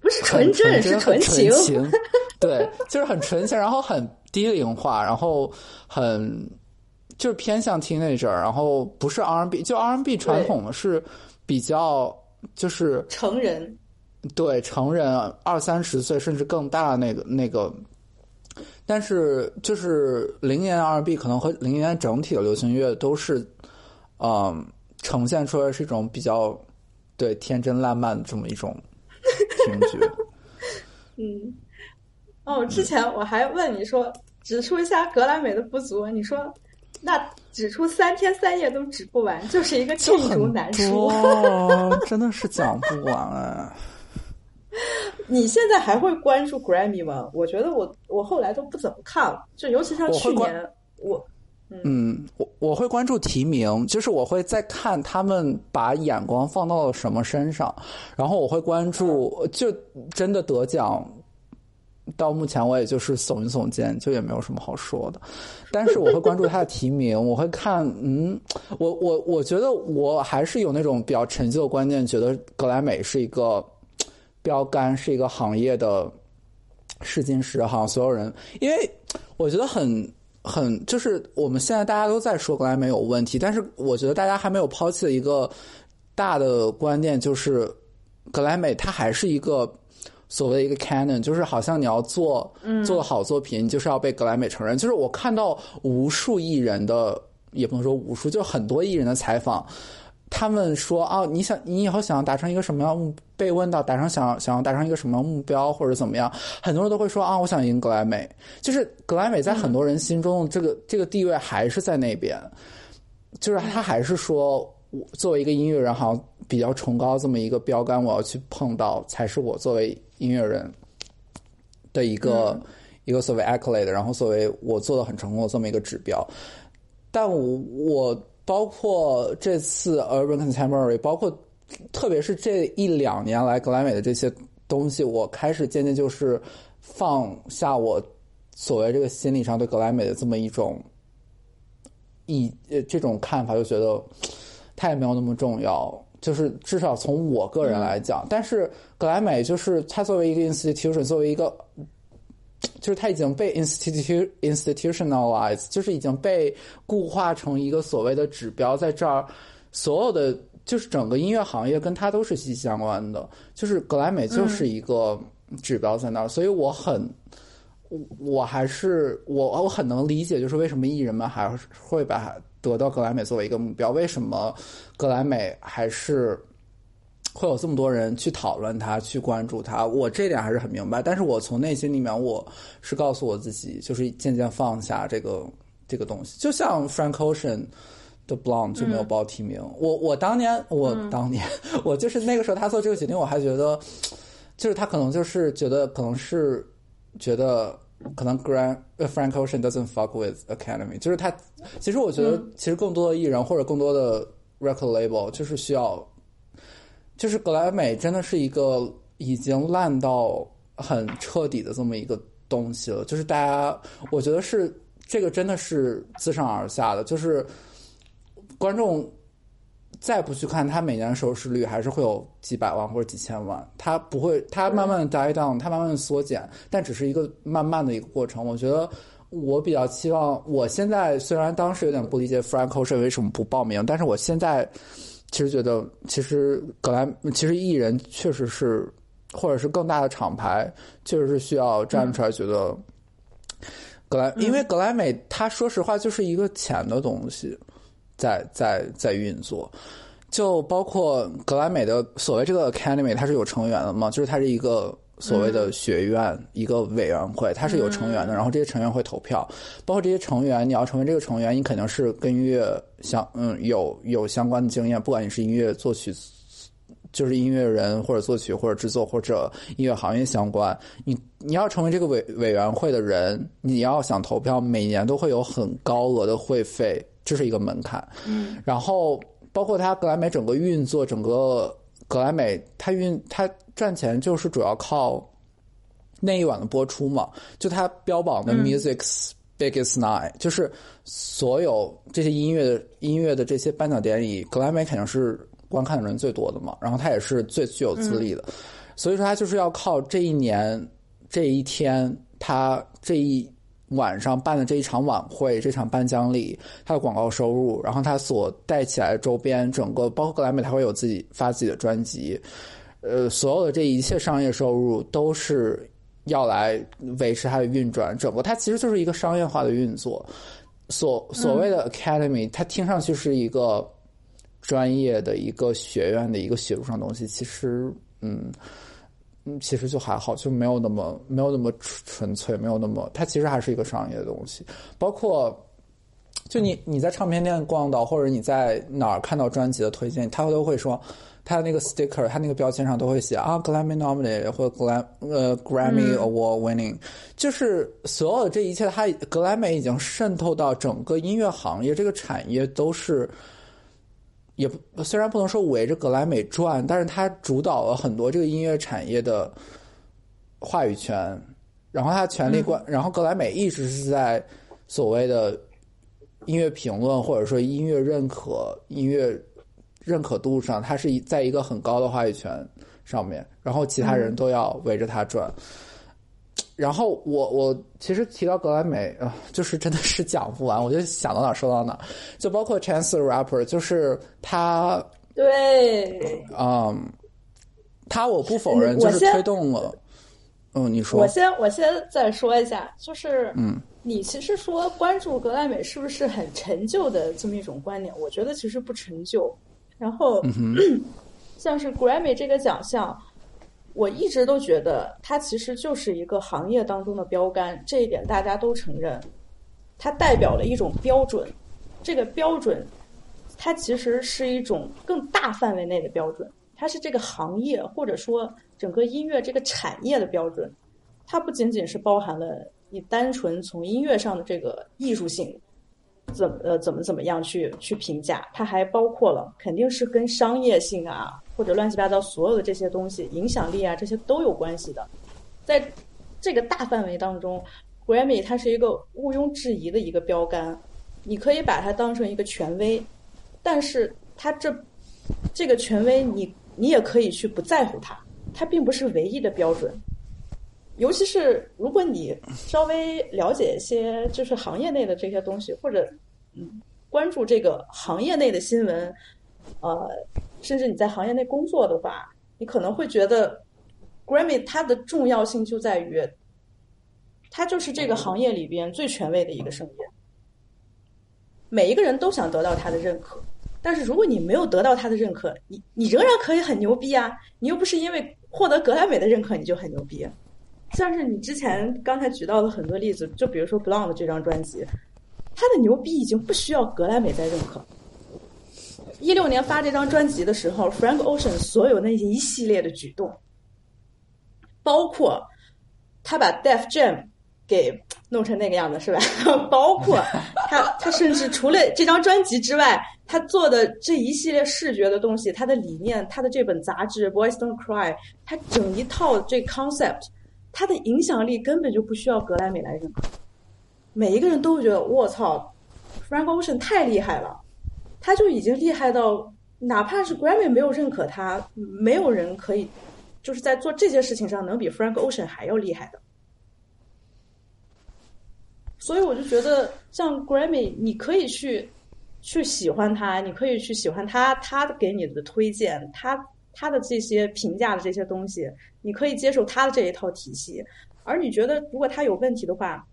不是很纯真，是纯情。情，对，就是很纯情，然后很低龄化，然后很就是偏向 teenager，然后不是 R&B，就 R&B 传统的是比较就是成人，对成人二三十岁甚至更大那个那个，但是就是零年 R&B 可能和零年整体的流行乐都是，嗯，呈现出来是一种比较对天真烂漫的这么一种听觉。嗯，哦，之前我还问你说指出一下格莱美的不足，你说那指出三天三夜都指不完，就是一个罄竹难书。真的是讲不完哎。你现在还会关注 Grammy 吗？我觉得我我后来都不怎么看了，就尤其像去年我嗯，我我会关注提名，就是我会再看他们把眼光放到了什么身上，然后我会关注，就真的得奖。到目前我也就是耸一耸肩，就也没有什么好说的。但是我会关注他的提名，我会看，嗯，我我我觉得我还是有那种比较陈旧的观念，觉得格莱美是一个标杆，是一个行业的试金石，好像所有人，因为我觉得很很就是我们现在大家都在说格莱美有问题，但是我觉得大家还没有抛弃的一个大的观念，就是格莱美它还是一个。所谓的一个 canon，就是好像你要做做的好作品，你就是要被格莱美承认。就是我看到无数艺人的，也不能说无数，就很多艺人的采访，他们说啊，你想你以后想要达成一个什么样的目？被问到达成想想要达成一个什么样目标或者怎么样，很多人都会说啊，我想赢格莱美。就是格莱美在很多人心中这个、这个地位还是在那边，就是他还是说，我作为一个音乐人，好像比较崇高这么一个标杆，我要去碰到，才是我作为音乐人的一个、一个所谓 accolade，然后作为我做的很成功的这么一个指标。但我我包括这次 Urban Contemporary，包括特别是这一两年来格莱美的这些东西，我开始渐渐就是放下我所谓这个心理上对格莱美的这么一种一呃这种看法，就觉得它也没有那么重要。就是至少从我个人来讲，但是格莱美就是它作为一个 institution，作为一个就是它已经被 institu institutionalized，就是已经被固化成一个所谓的指标，在这儿所有的就是整个音乐行业跟它都是息息相关的，就是格莱美就是一个指标在那儿，所以我很。我我还是我我很能理解，就是为什么艺人们还会把得到格莱美作为一个目标，为什么格莱美还是会有这么多人去讨论他、去关注他？我这点还是很明白，但是我从内心里面，我是告诉我自己，就是渐渐放下这个这个东西。就像 Frank Ocean 的 Blonde 就没有报提名，我我当年我当年、我就是那个时候他做这个决定，我还觉得，就是他可能就是觉得可能是。觉得可能 Grand 呃 Frank Ocean doesn't fuck with Academy，就是他其实我觉得其实更多的艺人或者更多的 record label 就是需要，就是格莱美真的是一个已经烂到很彻底的这么一个东西了，就是大家我觉得是这个真的是自上而下的，就是观众。再不去看它每年收视率，还是会有几百万或者几千万。它不会，它慢慢的 die down，它慢慢的缩减，但只是一个慢慢的一个过程。我觉得我比较期望，我现在虽然当时有点不理解 frankos 为什么不报名，但是我现在其实觉得，其实格莱，其实艺人确实是，或者是更大的厂牌，确实是需要站出来，觉得格莱，因为格莱美，它说实话就是一个钱的东西。在在在运作，就包括格莱美的所谓这个 Academy，它是有成员的嘛？就是它是一个所谓的学院，一个委员会，它是有成员的。然后这些成员会投票，包括这些成员，你要成为这个成员，你肯定是跟音乐相嗯有有相关的经验，不管你是音乐作曲，就是音乐人或者作曲或者制作或者音乐行业相关，你你要成为这个委委员会的人，你要想投票，每年都会有很高额的会费。这是一个门槛，嗯，然后包括它格莱美整个运作，整个格莱美它运它赚钱就是主要靠那一晚的播出嘛，就它标榜的 music's biggest night，就是所有这些音乐的音乐的这些颁奖典礼，格莱美肯定是观看的人最多的嘛，然后它也是最具有资历的，所以说它就是要靠这一年这一天，它这一。晚上办的这一场晚会，这场颁奖礼，它的广告收入，然后它所带起来的周边，整个包括格莱美，它会有自己发自己的专辑，呃，所有的这一切商业收入都是要来维持它的运转。整个它其实就是一个商业化的运作。所所谓的 Academy，它听上去是一个专业的一个学院的一个学术上东西，其实，嗯。嗯，其实就还好，就没有那么没有那么纯粹，没有那么，它其实还是一个商业的东西。包括，就你你在唱片店逛到，或者你在哪儿看到专辑的推荐，他都会说，他那个 sticker，他那个标签上都会写啊，Grammy nominated 或者 Gram 呃 Grammy Award winning，就是所有的这一切，它格莱美已经渗透到整个音乐行业这个产业都是。也不虽然不能说围着格莱美转，但是他主导了很多这个音乐产业的话语权，然后他权力关，然后格莱美一直是在所谓的音乐评论或者说音乐认可、音乐认可度上，他是在一个很高的话语权上面，然后其他人都要围着他转。然后我我其实提到格莱美啊，就是真的是讲不完，我就想到哪说到哪，就包括 Chance the Rapper，就是他对，嗯，他我不否认就是推动了，嗯，你说，我先我先再说一下，就是嗯，你其实说关注格莱美是不是很陈旧的这么一种观点？我觉得其实不陈旧。然后 像是 Grammy 这个奖项。我一直都觉得它其实就是一个行业当中的标杆，这一点大家都承认。它代表了一种标准，这个标准它其实是一种更大范围内的标准，它是这个行业或者说整个音乐这个产业的标准。它不仅仅是包含了你单纯从音乐上的这个艺术性。怎么呃怎么怎么样去去评价？它还包括了肯定是跟商业性啊或者乱七八糟所有的这些东西影响力啊这些都有关系的。在这个大范围当中，Grammy 它是一个毋庸置疑的一个标杆，你可以把它当成一个权威，但是它这这个权威你你也可以去不在乎它，它并不是唯一的标准。尤其是如果你稍微了解一些，就是行业内的这些东西，或者嗯关注这个行业内的新闻，呃，甚至你在行业内工作的话，你可能会觉得 Grammy 它的重要性就在于，它就是这个行业里边最权威的一个声音。每一个人都想得到他的认可，但是如果你没有得到他的认可，你你仍然可以很牛逼啊！你又不是因为获得格莱美的认可你就很牛逼。像是你之前刚才举到的很多例子，就比如说 Blonde 这张专辑，它的牛逼已经不需要格莱美再认可。一六年发这张专辑的时候，Frank Ocean 所有那一系列的举动，包括他把 Def Jam 给弄成那个样子，是吧？包括他，他甚至除了这张专辑之外，他做的这一系列视觉的东西，他的理念，他的这本杂志《Boys Don't Cry》，他整一套这 concept，他的影响力根本就不需要格莱美来认可。每一个人都会觉得，我操，Frank Ocean 太厉害了，他就已经厉害到，哪怕是 Grammy 没有认可他，没有人可以就是在做这些事情上能比 Frank Ocean 还要厉害的。所以我就觉得，像 Grammy，你可以去去喜欢他，你可以去喜欢他，他给你的推荐，他他的这些评价的这些东西，你可以接受他的这一套体系。而你觉得如果他有问题的话，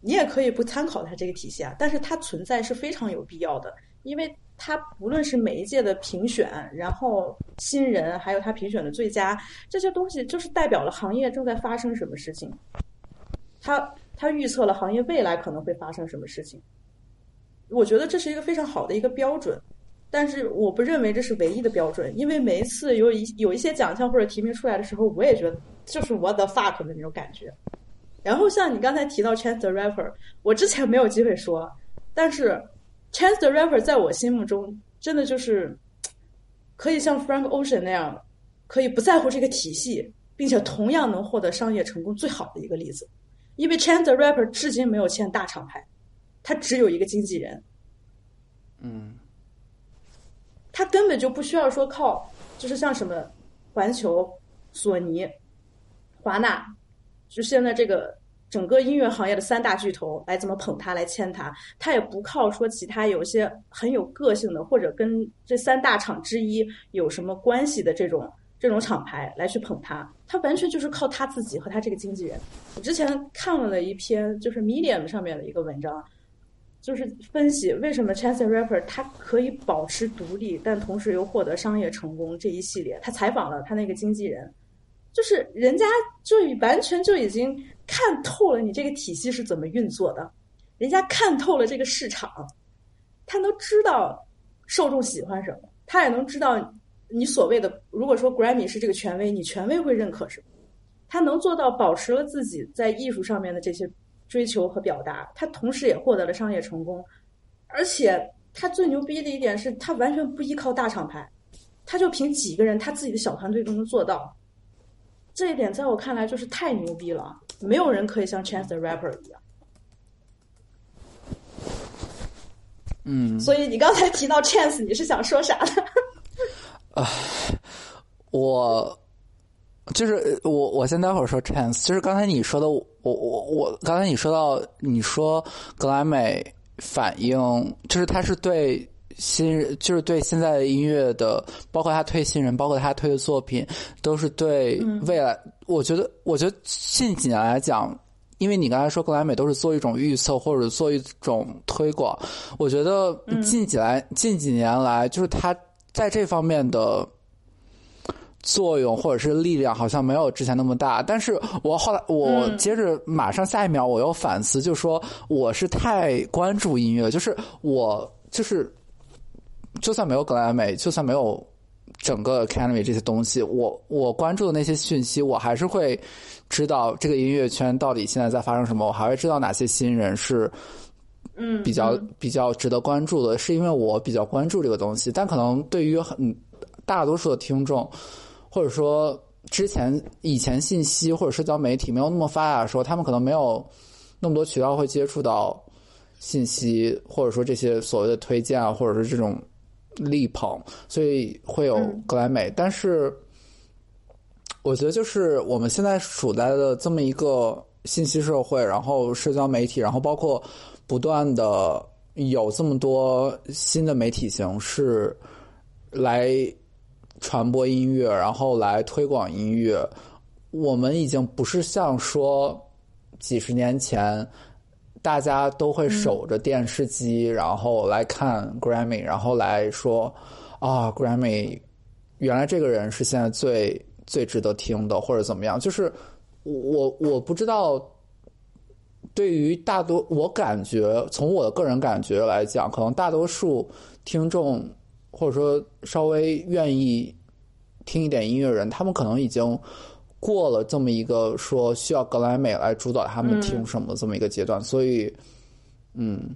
你也可以不参考他这个体系啊。但是它存在是非常有必要的，因为他不论是每一届的评选，然后新人，还有他评选的最佳这些东西，就是代表了行业正在发生什么事情。他。他预测了行业未来可能会发生什么事情，我觉得这是一个非常好的一个标准，但是我不认为这是唯一的标准，因为每一次有一有一些奖项或者提名出来的时候，我也觉得就是 what the fuck 的那种感觉。然后像你刚才提到 Chance the Rapper，我之前没有机会说，但是 Chance the Rapper 在我心目中真的就是可以像 Frank Ocean 那样，可以不在乎这个体系，并且同样能获得商业成功最好的一个例子。因为 Chance the Rapper 至今没有签大厂牌，他只有一个经纪人。嗯，他根本就不需要说靠，就是像什么环球、索尼、华纳，就现在这个整个音乐行业的三大巨头来怎么捧他、来签他，他也不靠说其他有些很有个性的或者跟这三大厂之一有什么关系的这种。这种厂牌来去捧他，他完全就是靠他自己和他这个经纪人。我之前看了一篇就是 Medium 上面的一个文章，就是分析为什么 Chance Rapper 他可以保持独立，但同时又获得商业成功这一系列。他采访了他那个经纪人，就是人家就完全就已经看透了你这个体系是怎么运作的，人家看透了这个市场，他能知道受众喜欢什么，他也能知道。你所谓的，如果说 Grammy 是这个权威，你权威会认可什么？他能做到保持了自己在艺术上面的这些追求和表达，他同时也获得了商业成功，而且他最牛逼的一点是他完全不依靠大厂牌，他就凭几个人他自己的小团队都能做到，这一点在我看来就是太牛逼了，没有人可以像 Chance the Rapper 一样。嗯，所以你刚才提到 Chance，你是想说啥呢？啊，我就是我，我先待会儿说 chance。就是刚才你说的，我我我刚才你说到，你说格莱美反应，就是他是对新人，就是对现在的音乐的，包括他推新人，包括他推的作品，都是对未来。我觉得，我觉得近几年来讲，因为你刚才说格莱美都是做一种预测或者做一种推广，我觉得近几来近几年来，就是他。在这方面的作用或者是力量，好像没有之前那么大。但是我后来，我接着马上下一秒，我又反思，就说我是太关注音乐，就是我就是，就算没有格莱美，就算没有整个 Academy 这些东西，我我关注的那些讯息，我还是会知道这个音乐圈到底现在在发生什么，我还会知道哪些新人是。嗯，比较比较值得关注的是，因为我比较关注这个东西，但可能对于很大多数的听众，或者说之前以前信息或者社交媒体没有那么发达的时候，他们可能没有那么多渠道会接触到信息，或者说这些所谓的推荐啊，或者是这种力捧，所以会有格莱美。但是我觉得，就是我们现在处在的这么一个信息社会，然后社交媒体，然后包括。不断的有这么多新的媒体形式来传播音乐，然后来推广音乐。我们已经不是像说几十年前大家都会守着电视机，然后来看 Grammy，然后来说啊，Grammy 原来这个人是现在最最值得听的，或者怎么样？就是我我不知道。对于大多，我感觉从我的个人感觉来讲，可能大多数听众或者说稍微愿意听一点音乐人，他们可能已经过了这么一个说需要格莱美来主导他们听什么这么一个阶段，所以，嗯，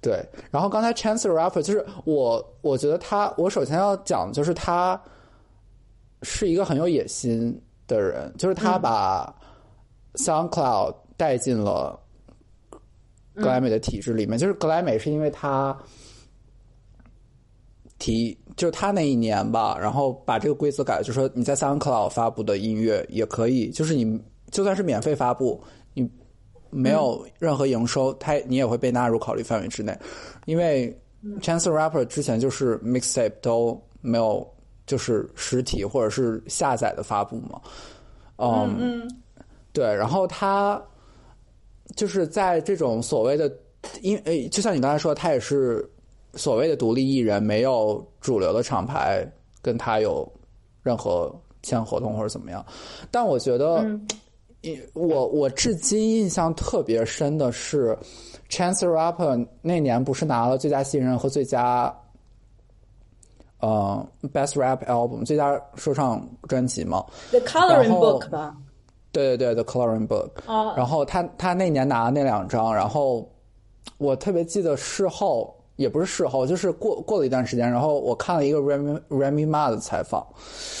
对。然后刚才 Chance the Rapper 就是我，我觉得他，我首先要讲就是他是一个很有野心的人，就是他把 SoundCloud 带进了格莱美的体制里面，就是格莱美是因为他。提就是他那一年吧，然后把这个规则改了，就说你在 SoundCloud 发布的音乐也可以，就是你就算是免费发布，你没有任何营收，他你也会被纳入考虑范围之内。因为 Chance Rapper 之前就是 Mixtape 都没有，就是实体或者是下载的发布嘛。嗯，对，然后他就是在这种所谓的，因诶，就像你刚才说，他也是。所谓的独立艺人没有主流的厂牌跟他有任何签合同或者怎么样，但我觉得，我我至今印象特别深的是，Chance Rapper 那年不是拿了最佳新人和最佳，呃，Best Rap Album 最佳说唱专辑吗？The Coloring Book 吧。对对对，The Coloring Book。哦。然后他他那年拿了那两张，然后我特别记得事后。也不是事后，就是过过了一段时间，然后我看了一个 Remy Remy Ma 的采访，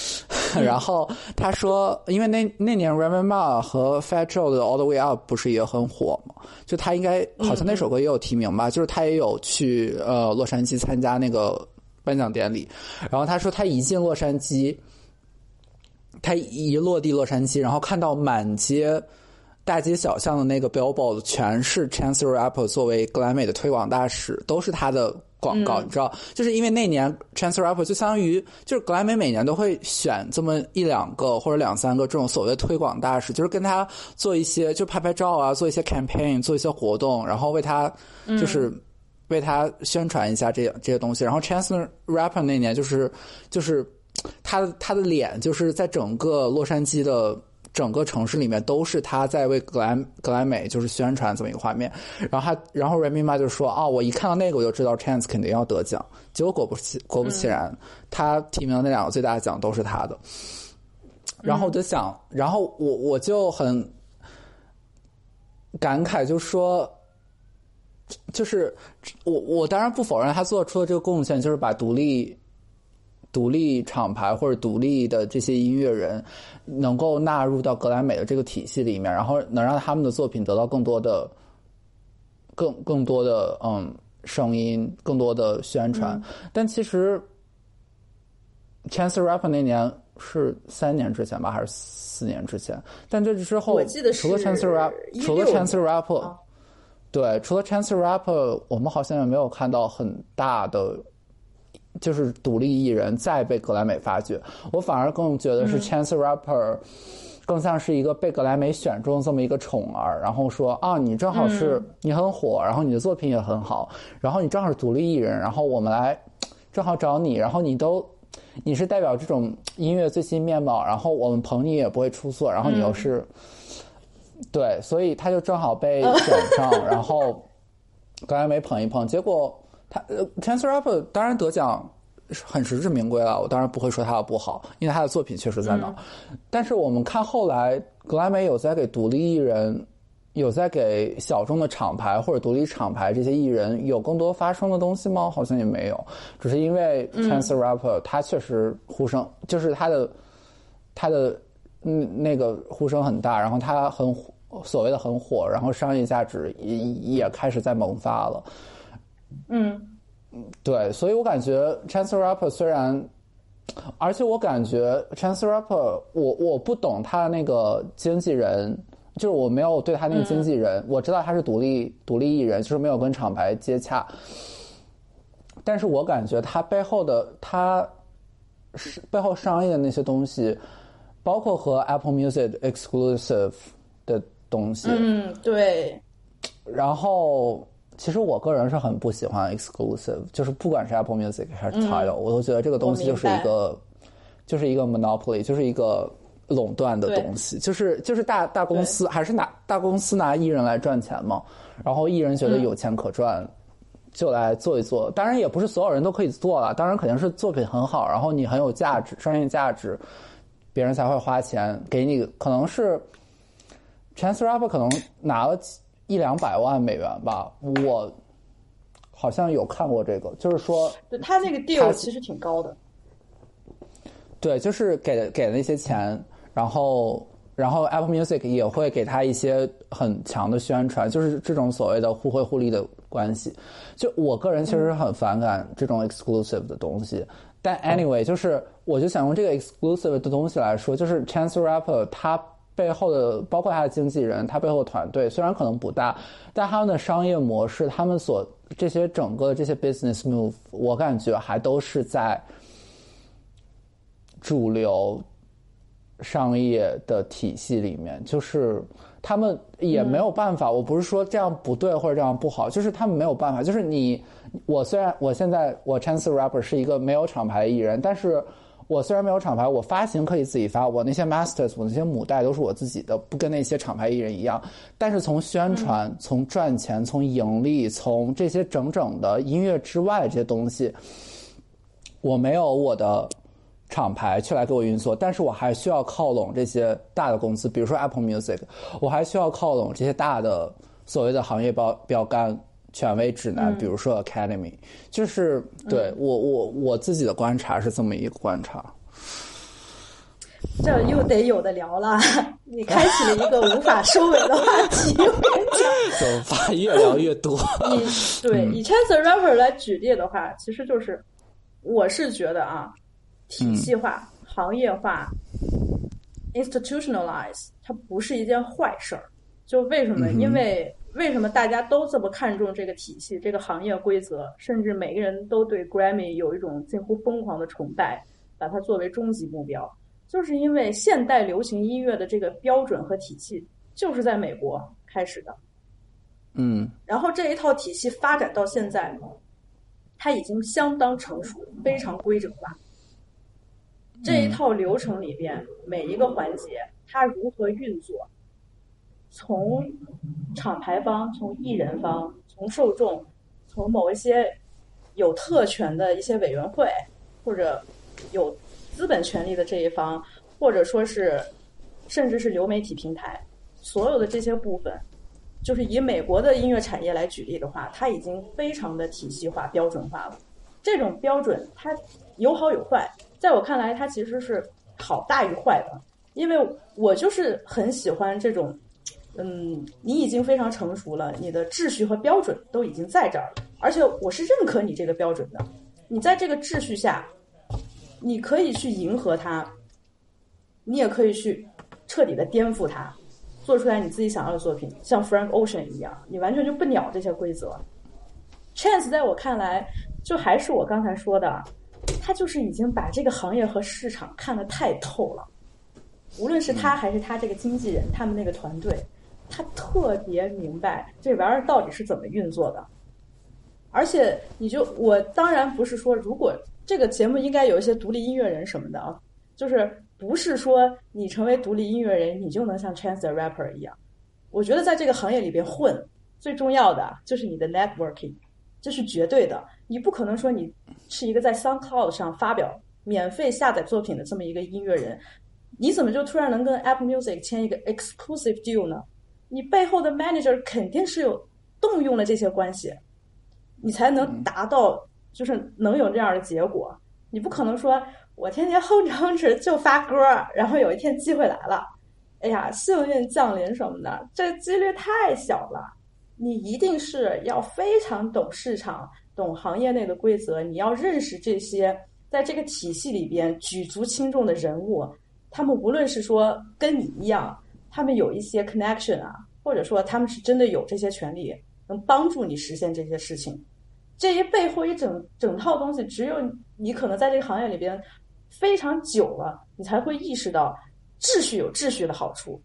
然后他说，因为那那年 Remy Ma 和 Fat Joe 的 All the Way Up 不是也很火嘛，就他应该好像那首歌也有提名吧，就是他也有去呃洛杉矶参加那个颁奖典礼，然后他说他一进洛杉矶，他一落地洛杉矶，然后看到满街。大街小巷的那个 billboard 全是 Chance the Rapper 作为格莱美的推广大使，都是他的广告。你知道，就是因为那年 Chance the Rapper 就相当于就是格莱美每年都会选这么一两个或者两三个这种所谓推广大使，就是跟他做一些就拍拍照啊，做一些 campaign，做一些活动，然后为他就是为他宣传一下这这些东西。然后 Chance the Rapper 那年就是就是他他的脸就是在整个洛杉矶的。整个城市里面都是他在为格莱格莱美就是宣传这么一个画面，然后他然后 Remy Ma 就说啊，我一看到那个我就知道 Chance 肯定要得奖，结果果不其果不其然，他提名的那两个最大的奖都是他的，然后我就想，然后我我就很感慨，就说，就是我我当然不否认他做出的这个贡献，就是把独立。独立厂牌或者独立的这些音乐人，能够纳入到格莱美的这个体系里面，然后能让他们的作品得到更多的、更更多的嗯声音，更多的宣传。但其实，Chance Rapper 那年是三年之前吧，还是四年之前？但这之后，我记得除了 Chance Rapper，除了 Chance Rapper，对，除了 Chance Rapper，我们好像也没有看到很大的。就是独立艺人再被格莱美发掘，我反而更觉得是 Chance Rapper，更像是一个被格莱美选中这么一个宠儿，然后说啊，你正好是你很火，然后你的作品也很好，然后你正好是独立艺人，然后我们来正好找你，然后你都你是代表这种音乐最新面貌，然后我们捧你也不会出错，然后你又是对，所以他就正好被选上，然后格莱美捧一捧，结果。他呃，Chance Rapper 当然得奖很实至名归了，我当然不会说他的不好，因为他的作品确实在那。但是我们看后来，格莱美有在给独立艺人，有在给小众的厂牌或者独立厂牌这些艺人有更多发声的东西吗？好像也没有，只是因为 Chance Rapper 他确实呼声，就是他的他的嗯那个呼声很大，然后他很所谓的很火，然后商业价值也也开始在萌发了。嗯，对，所以我感觉 Chance Rapper 虽然，而且我感觉 Chance Rapper，我我不懂他那个经纪人，就是我没有对他那个经纪人，我知道他是独立独立艺人，就是没有跟厂牌接洽，但是我感觉他背后的他是背后商业的那些东西，包括和 Apple Music exclusive 的东西，嗯，对，然后。其实我个人是很不喜欢 exclusive，就是不管是 Apple Music 还是 Tidal，我都觉得这个东西就是一个，就是一个 monopoly，就是一个垄断的东西，就是就是大大公司还是拿大公司拿艺人来赚钱嘛，然后艺人觉得有钱可赚，就来做一做。当然也不是所有人都可以做了，当然肯定是作品很好，然后你很有价值，商业价值，别人才会花钱。给你，可能是 Chance Rapper 可能拿了一两百万美元吧，我好像有看过这个，就是说，对他那个 deal 其实挺高的。对，就是给给了一些钱，然后然后 Apple Music 也会给他一些很强的宣传，就是这种所谓的互惠互利的关系。就我个人其实很反感这种 exclusive 的东西，但 anyway，就是我就想用这个 exclusive 的东西来说，就是 Chance Rapper 他背后的，包括他的经纪人，他背后的团队虽然可能不大，但他们的商业模式，他们所这些整个这些 business move，我感觉还都是在。主流商业的体系里面，就是他们也没有办法。我不是说这样不对或者这样不好，就是他们没有办法。就是你，我虽然我现在我 Chance Rapper 是一个没有厂牌的艺人，但是我虽然没有厂牌，我发行可以自己发，我那些 Masters，我那些母带都是我自己的，不跟那些厂牌艺人一样。但是从宣传、从赚钱、从盈利、从这些整整的音乐之外这些东西，我没有我的。厂牌去来给我运作，但是我还需要靠拢这些大的公司，比如说 Apple Music，我还需要靠拢这些大的所谓的行业标标杆、权威指南，比如说 Academy，就是对我我我自己的观察是这么一个观察。这又得有的聊了，你开启了一个无法收尾的话题。我跟你讲，怎么发越聊越多？以对以 Chance Rapper 来举例的话，其实就是我是觉得啊。体系化、行业化、institutionalize，它不是一件坏事儿。就为什么？因为为什么大家都这么看重这个体系、这个行业规则，甚至每个人都对 Grammy 有一种近乎疯狂的崇拜，把它作为终极目标，就是因为现代流行音乐的这个标准和体系就是在美国开始的。嗯，然后这一套体系发展到现在，它已经相当成熟，非常规整化。这一套流程里边每一个环节，它如何运作？从厂牌方、从艺人方、从受众、从某一些有特权的一些委员会，或者有资本权利的这一方，或者说是甚至是流媒体平台，所有的这些部分，就是以美国的音乐产业来举例的话，它已经非常的体系化、标准化了。这种标准它有好有坏。在我看来，它其实是好大于坏的，因为我就是很喜欢这种，嗯，你已经非常成熟了，你的秩序和标准都已经在这儿了，而且我是认可你这个标准的。你在这个秩序下，你可以去迎合它，你也可以去彻底的颠覆它，做出来你自己想要的作品，像 Frank Ocean 一样，你完全就不鸟这些规则。Chance 在我看来，就还是我刚才说的。他就是已经把这个行业和市场看得太透了，无论是他还是他这个经纪人，他们那个团队，他特别明白这玩意儿到底是怎么运作的。而且，你就我当然不是说，如果这个节目应该有一些独立音乐人什么的啊，就是不是说你成为独立音乐人，你就能像 Chance the Rapper 一样。我觉得在这个行业里边混，最重要的就是你的 networking。这是绝对的，你不可能说你是一个在 SoundCloud 上发表免费下载作品的这么一个音乐人，你怎么就突然能跟 Apple Music 签一个 exclusive deal 呢？你背后的 manager 肯定是有动用了这些关系，你才能达到就是能有这样的结果。你不可能说我天天哼着哼着就发歌，然后有一天机会来了，哎呀，幸运降临什么的，这几率太小了。你一定是要非常懂市场、懂行业内的规则，你要认识这些在这个体系里边举足轻重的人物，他们无论是说跟你一样，他们有一些 connection 啊，或者说他们是真的有这些权利，能帮助你实现这些事情。这一背后一整整套东西，只有你可能在这个行业里边非常久了，你才会意识到秩序有秩序的好处。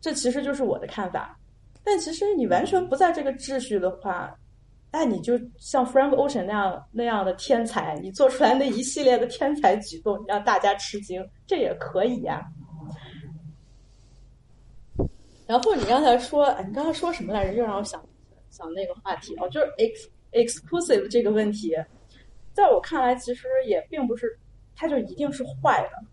这其实就是我的看法。但其实你完全不在这个秩序的话，那你就像 Frank Ocean 那样那样的天才，你做出来那一系列的天才举动让大家吃惊，这也可以呀。然后你刚才说，你刚才说什么来着？又让我想想那个话题哦，就是 ex exclusive 这个问题，在我看来，其实也并不是，它就一定是坏的。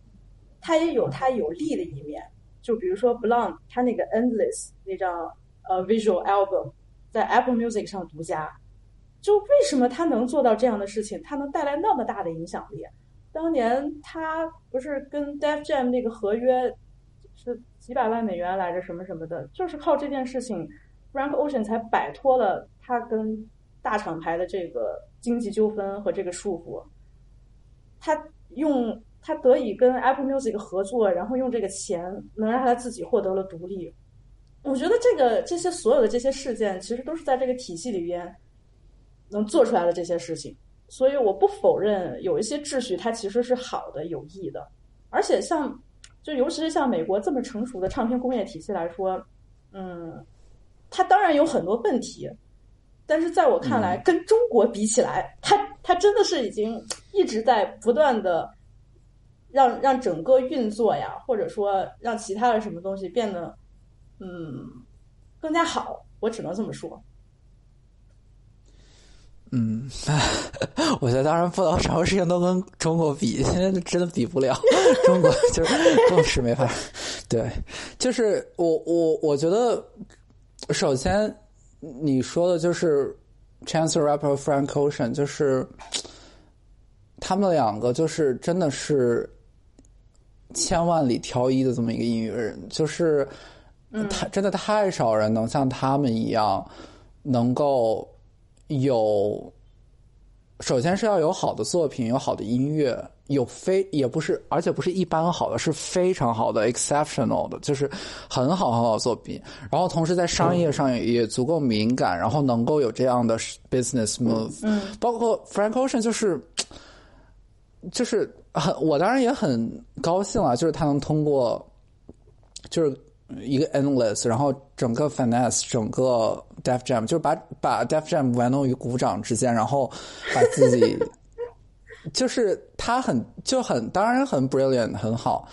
它也有它有利的一面。就比如说 Blonde，它那个 Endless 那张呃 Visual Album 在 Apple Music 上独家。就为什么他能做到这样的事情？他能带来那么大的影响力？当年他不是跟 Def Jam 那个合约是几百万美元来着，什么什么的，就是靠这件事情，Frank Ocean 才摆脱了他跟大厂牌的这个经济纠纷和这个束缚。他用他得以跟 Apple Music 合作，然后用这个钱能让他自己获得了独立。我觉得这个这些所有的这些事件，其实都是在这个体系里边。能做出来的这些事情，所以我不否认有一些秩序它其实是好的、有益的。而且像，就尤其是像美国这么成熟的唱片工业体系来说，嗯，它当然有很多问题，但是在我看来，跟中国比起来，它它真的是已经一直在不断的让让整个运作呀，或者说让其他的什么东西变得嗯更加好。我只能这么说。嗯，我觉得当然不能什么事情都跟中国比，现在真的比不了。中国就是更是没法。对，就是我我我觉得，首先你说的就是 Chance Rapper Frank Ocean，就是他们两个就是真的是千万里挑一的这么一个音乐人，就是他真的太少人能像他们一样能够。有，首先是要有好的作品，有好的音乐，有非也不是，而且不是一般好的，是非常好的，exceptional 的，就是很好很好的作品。然后同时在商业上也足够敏感，然后能够有这样的 business move。嗯，包括 Frank Ocean 就是，就是很，我当然也很高兴啊，就是他能通过，就是。一个 endless，然后整个 finesse，整个 Def Jam，就是把把 Def Jam 玩弄于股掌之间，然后把自己，就是他很就很当然很 brilliant 很好，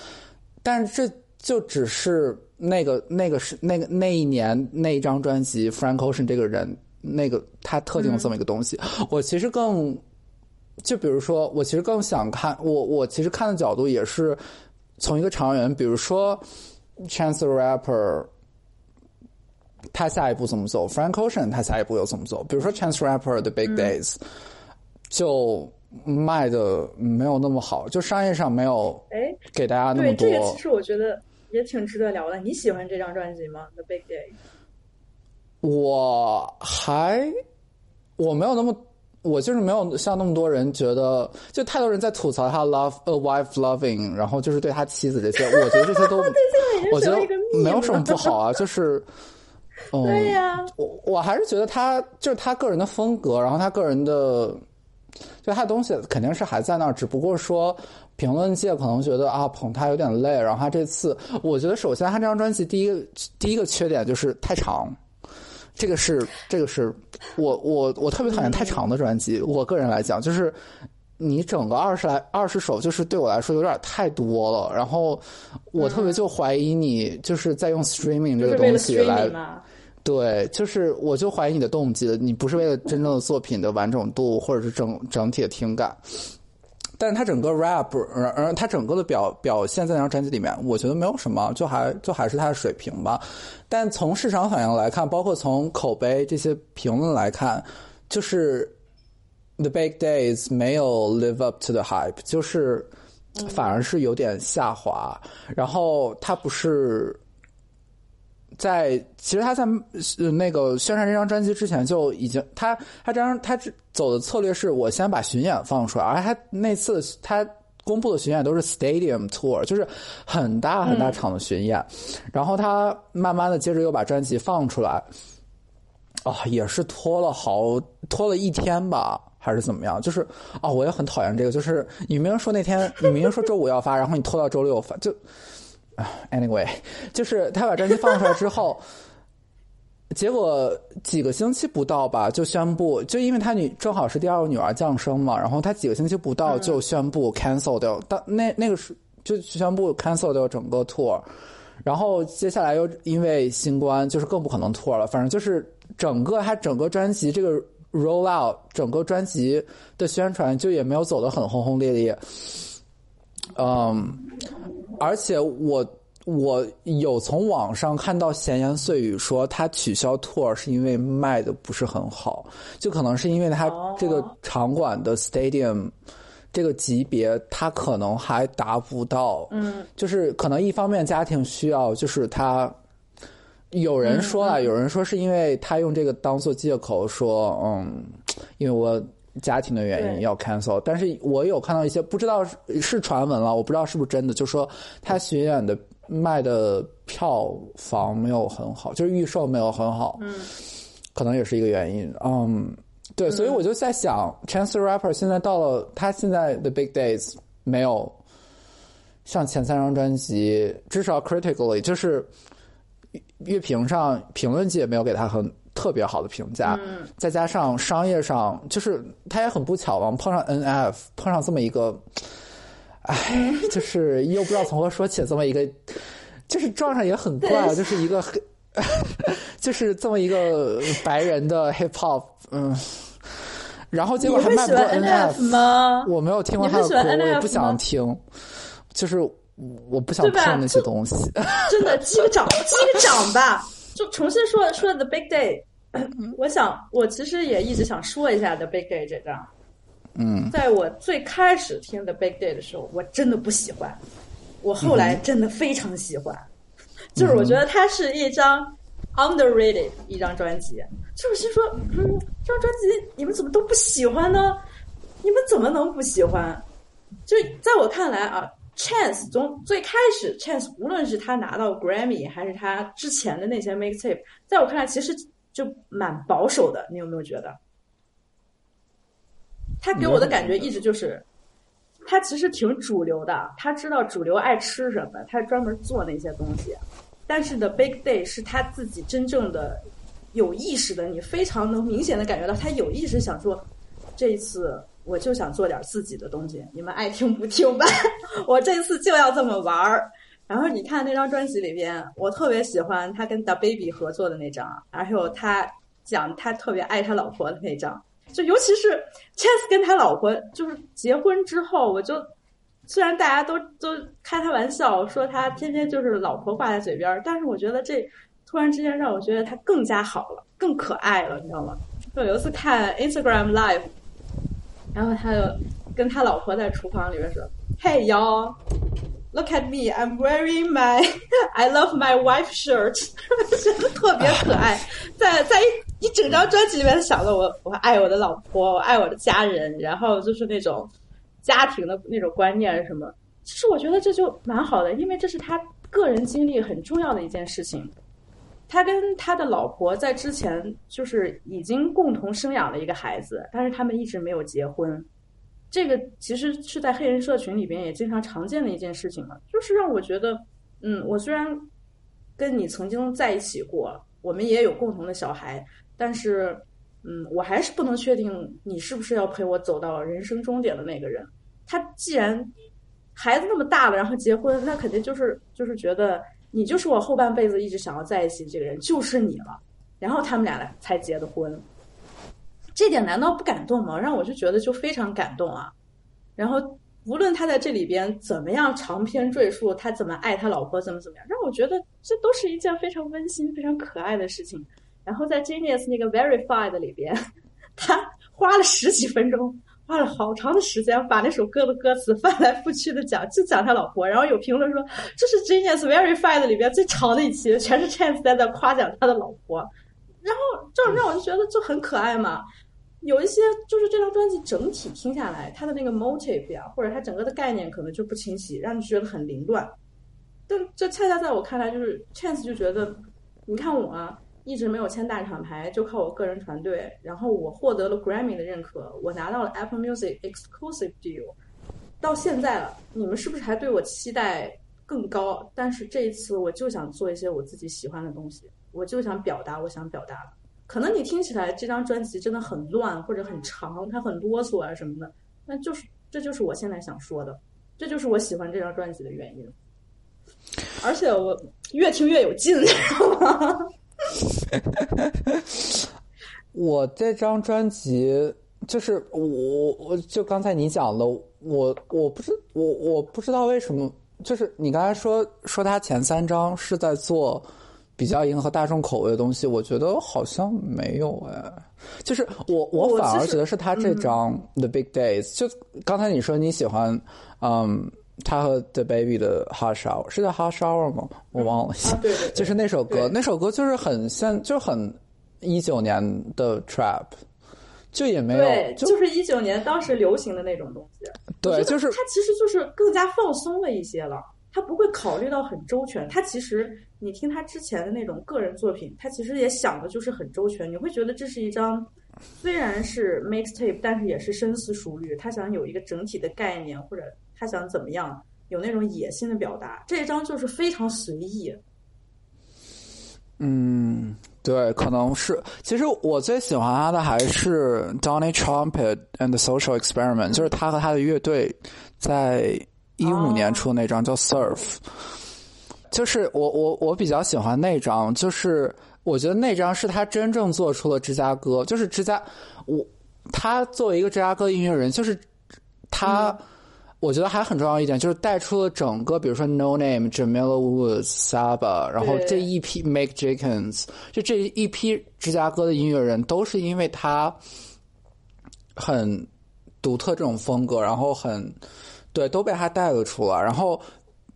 但是这就只是那个那个是那个那一年那一张专辑 Frank Ocean 这个人那个他特定的这么一个东西。我其实更就比如说，我其实更想看我我其实看的角度也是从一个长远，比如说。Chance the Rapper，他下一步怎么走？Frank Ocean 他下一步又怎么走？比如说 Chance Rapper 的 Big Days，就卖的没有那么好，就商业上没有哎给大家那么多。对，这个其实我觉得也挺值得聊的。你喜欢这张专辑吗？The Big Day？我还我没有那么。我就是没有像那么多人觉得，就太多人在吐槽他 love a wife loving，然后就是对他妻子这些，我觉得这些都，我觉得没有什么不好啊，就是，对呀，我我还是觉得他就是他个人的风格，然后他个人的，就他的东西肯定是还在那儿，只不过说评论界可能觉得啊捧他有点累，然后他这次，我觉得首先他这张专辑第一个第一个缺点就是太长。这个是这个是我我我特别讨厌太长的专辑。我个人来讲，就是你整个二十来二十首，就是对我来说有点太多了。然后我特别就怀疑你就是在用 streaming 这个东西来，对，就是我就怀疑你的动机了。你不是为了真正的作品的完整度，或者是整整体的听感。但是他整个 rap，而而他整个的表表现在那张专辑里面，我觉得没有什么，就还就还是他的水平吧。但从市场反应来看，包括从口碑这些评论来看，就是 The Big Days 没有 live up to the hype，就是反而是有点下滑。然后他不是。在其实他在那个宣传这张专辑之前就已经他他这张他走的策略是我先把巡演放出来，而他那次他公布的巡演都是 stadium tour，就是很大很大场的巡演，然后他慢慢的接着又把专辑放出来，啊，也是拖了好拖了一天吧，还是怎么样？就是啊，我也很讨厌这个，就是你明明说那天你明明说周五要发，然后你拖到周六发就。Anyway，就是他把专辑放出来之后，结果几个星期不到吧，就宣布，就因为他女正好是第二个女儿降生嘛，然后他几个星期不到就宣布 cancel 掉，当那那个是就宣布 cancel 掉整个 tour，然后接下来又因为新冠，就是更不可能 tour 了，反正就是整个他整个专辑这个 roll out，整个专辑的宣传就也没有走得很轰轰烈烈，嗯。而且我我有从网上看到闲言碎语说他取消 tour 是因为卖的不是很好，就可能是因为他哦这个场馆的 stadium 这个级别，他可能还达不到，嗯，就是可能一方面家庭需要，就是他。有人说了，有人说是因为他用这个当做借口说，嗯，因为我家庭的原因要 cancel，但是我有看到一些不知道是是传闻了，我不知道是不是真的，就说他巡演的卖的票房没有很好，就是预售没有很好，嗯，可能也是一个原因，嗯，对，所以我就在想、c h a n c e the Rapper 现在到了他现在的 Big Days 没有像前三张专辑，至少 critically 就是乐评上评论界没有给他很特别好的评价，嗯。再加上商业上，就是他也很不巧嘛，碰上 NF，碰上这么一个，哎，就是又不知道从何说起，这么一个，就是撞上也很怪，对。就是一个黑，就是这么一个白人的 hip hop，嗯，然后结果还卖不过会喜欢 NF 吗？我没有听过他的歌，我也不想听，就是我不想对吧？听那些东西。真的击个掌，击个掌吧！就重新说说 The Big Day，我想我其实也一直想说一下 The Big Day 这张。嗯，在我最开始听 The Big Day 的时候，我真的不喜欢，我后来真的非常喜欢。就是我觉得它是一张 underrated 一张专辑，就是心说，嗯，这张专辑你们怎么都不喜欢呢？你们怎么能不喜欢？就在我看来啊，Chance 从最开始，Chance 无论是他拿到 Grammy 还是他之前的那些 mixtape，在我看来其实就蛮保守的。你有没有觉得？他给我的感觉一直就是，他其实挺主流的，他知道主流爱吃什么，他专门做那些东西。但是 The Big Day 是他自己真正的有意识的，你非常能明显的感觉到他有意识想说，这一次我就想做点自己的东西，你们爱听不听吧，我这次就要这么玩儿。然后你看那张专辑里边，我特别喜欢他跟 Da Baby 合作的那张，还有他讲他特别爱他老婆的那张。就尤其是 Chance 跟他老婆就是结婚之后，我就虽然大家都都开他玩笑说他天天就是老婆挂在嘴边，但是我觉得这突然之间让我觉得他更加好了，更可爱了，你知道吗？就有一次看 Instagram Live，然后他就跟他老婆在厨房里面说：“Hey y'all。” Look at me, I'm wearing my I love my wife shirt，真 的特别可爱。在在一一整张专辑里面想到我，我爱我的老婆，我爱我的家人，然后就是那种家庭的那种观念什么。其实我觉得这就蛮好的，因为这是他个人经历很重要的一件事情。他跟他的老婆在之前就是已经共同生养了一个孩子，但是他们一直没有结婚。这个其实是在黑人社群里边也经常常见的一件事情嘛，就是让我觉得，嗯，我虽然跟你曾经在一起过，我们也有共同的小孩，但是，嗯，我还是不能确定你是不是要陪我走到人生终点的那个人。他既然孩子那么大了，然后结婚，那肯定就是就是觉得你就是我后半辈子一直想要在一起的这个人，就是你了。然后他们俩才结的婚。这点难道不感动吗？让我就觉得就非常感动啊。然后无论他在这里边怎么样长篇赘述他怎么爱他老婆，怎么怎么样，让我觉得这都是一件非常温馨、非常可爱的事情。然后在 Genius 那个 Verified 里边，他花了十几分钟，花了好长的时间把那首歌的歌词翻来覆去的讲，就讲他老婆。然后有评论说这是 Genius Verified 里边最长的一期，全是 Chance 在那夸奖他的老婆。然后这让我就觉得就很可爱嘛。有一些就是这张专辑整体听下来，它的那个 motive 呀，或者它整个的概念可能就不清晰，让你觉得很凌乱。但这恰恰在我看来，就是 Chance 就觉得，你看我啊，一直没有签大厂牌，就靠我个人团队，然后我获得了 Grammy 的认可，我拿到了 Apple Music Exclusive Deal，到现在了，你们是不是还对我期待更高？但是这一次，我就想做一些我自己喜欢的东西，我就想表达我想表达的。可能你听起来这张专辑真的很乱或者很长，它很啰嗦啊什么的，那就是这就是我现在想说的，这就是我喜欢这张专辑的原因。而且我越听越有劲，你知道吗？我这张专辑就是我我就刚才你讲的，我我不知我我不知道为什么就是你刚才说说他前三张是在做比较迎合大众口味的东西，我觉得好像没有哎。就是我我我反而觉得是他这张《The Big Days》，就刚才你说你喜欢，嗯，他和 The Baby 的《Hot Shower》是叫《Hot Shower》吗？我忘了。啊，对对对，就是那首歌，那首歌就是很现，就是很一九年的 trap，就也没有对，就就是一九年当时流行的那种东西。对，就是它其实就是更加放松了一些了，他不会考虑到很周全。他其实你听他之前的那种个人作品，他其实也想的就是很周全。你会觉得这是一张虽然是 mixtape，但是也是深思熟虑。他想有一个整体的概念，或者他想怎么样，有那种野心的表达。这一张就是非常随意。嗯，对，可能是。其实我最喜欢他的还是 Donny Trumpet and Social Experiment，就是他和他的乐队在一五年出的那张叫 Surf。就是我我我比较喜欢那张，就是我觉得那张是他真正做出了芝加哥，就是芝加我他作为一个芝加哥音乐人，就是他。我觉得还很重要一点，就是带出了整个，比如说 No Name、Jamila Woods、Saba，然后这一批 Make Jenkins，就这一批芝加哥的音乐人，都是因为他很独特这种风格，然后很对都被他带了出来。然后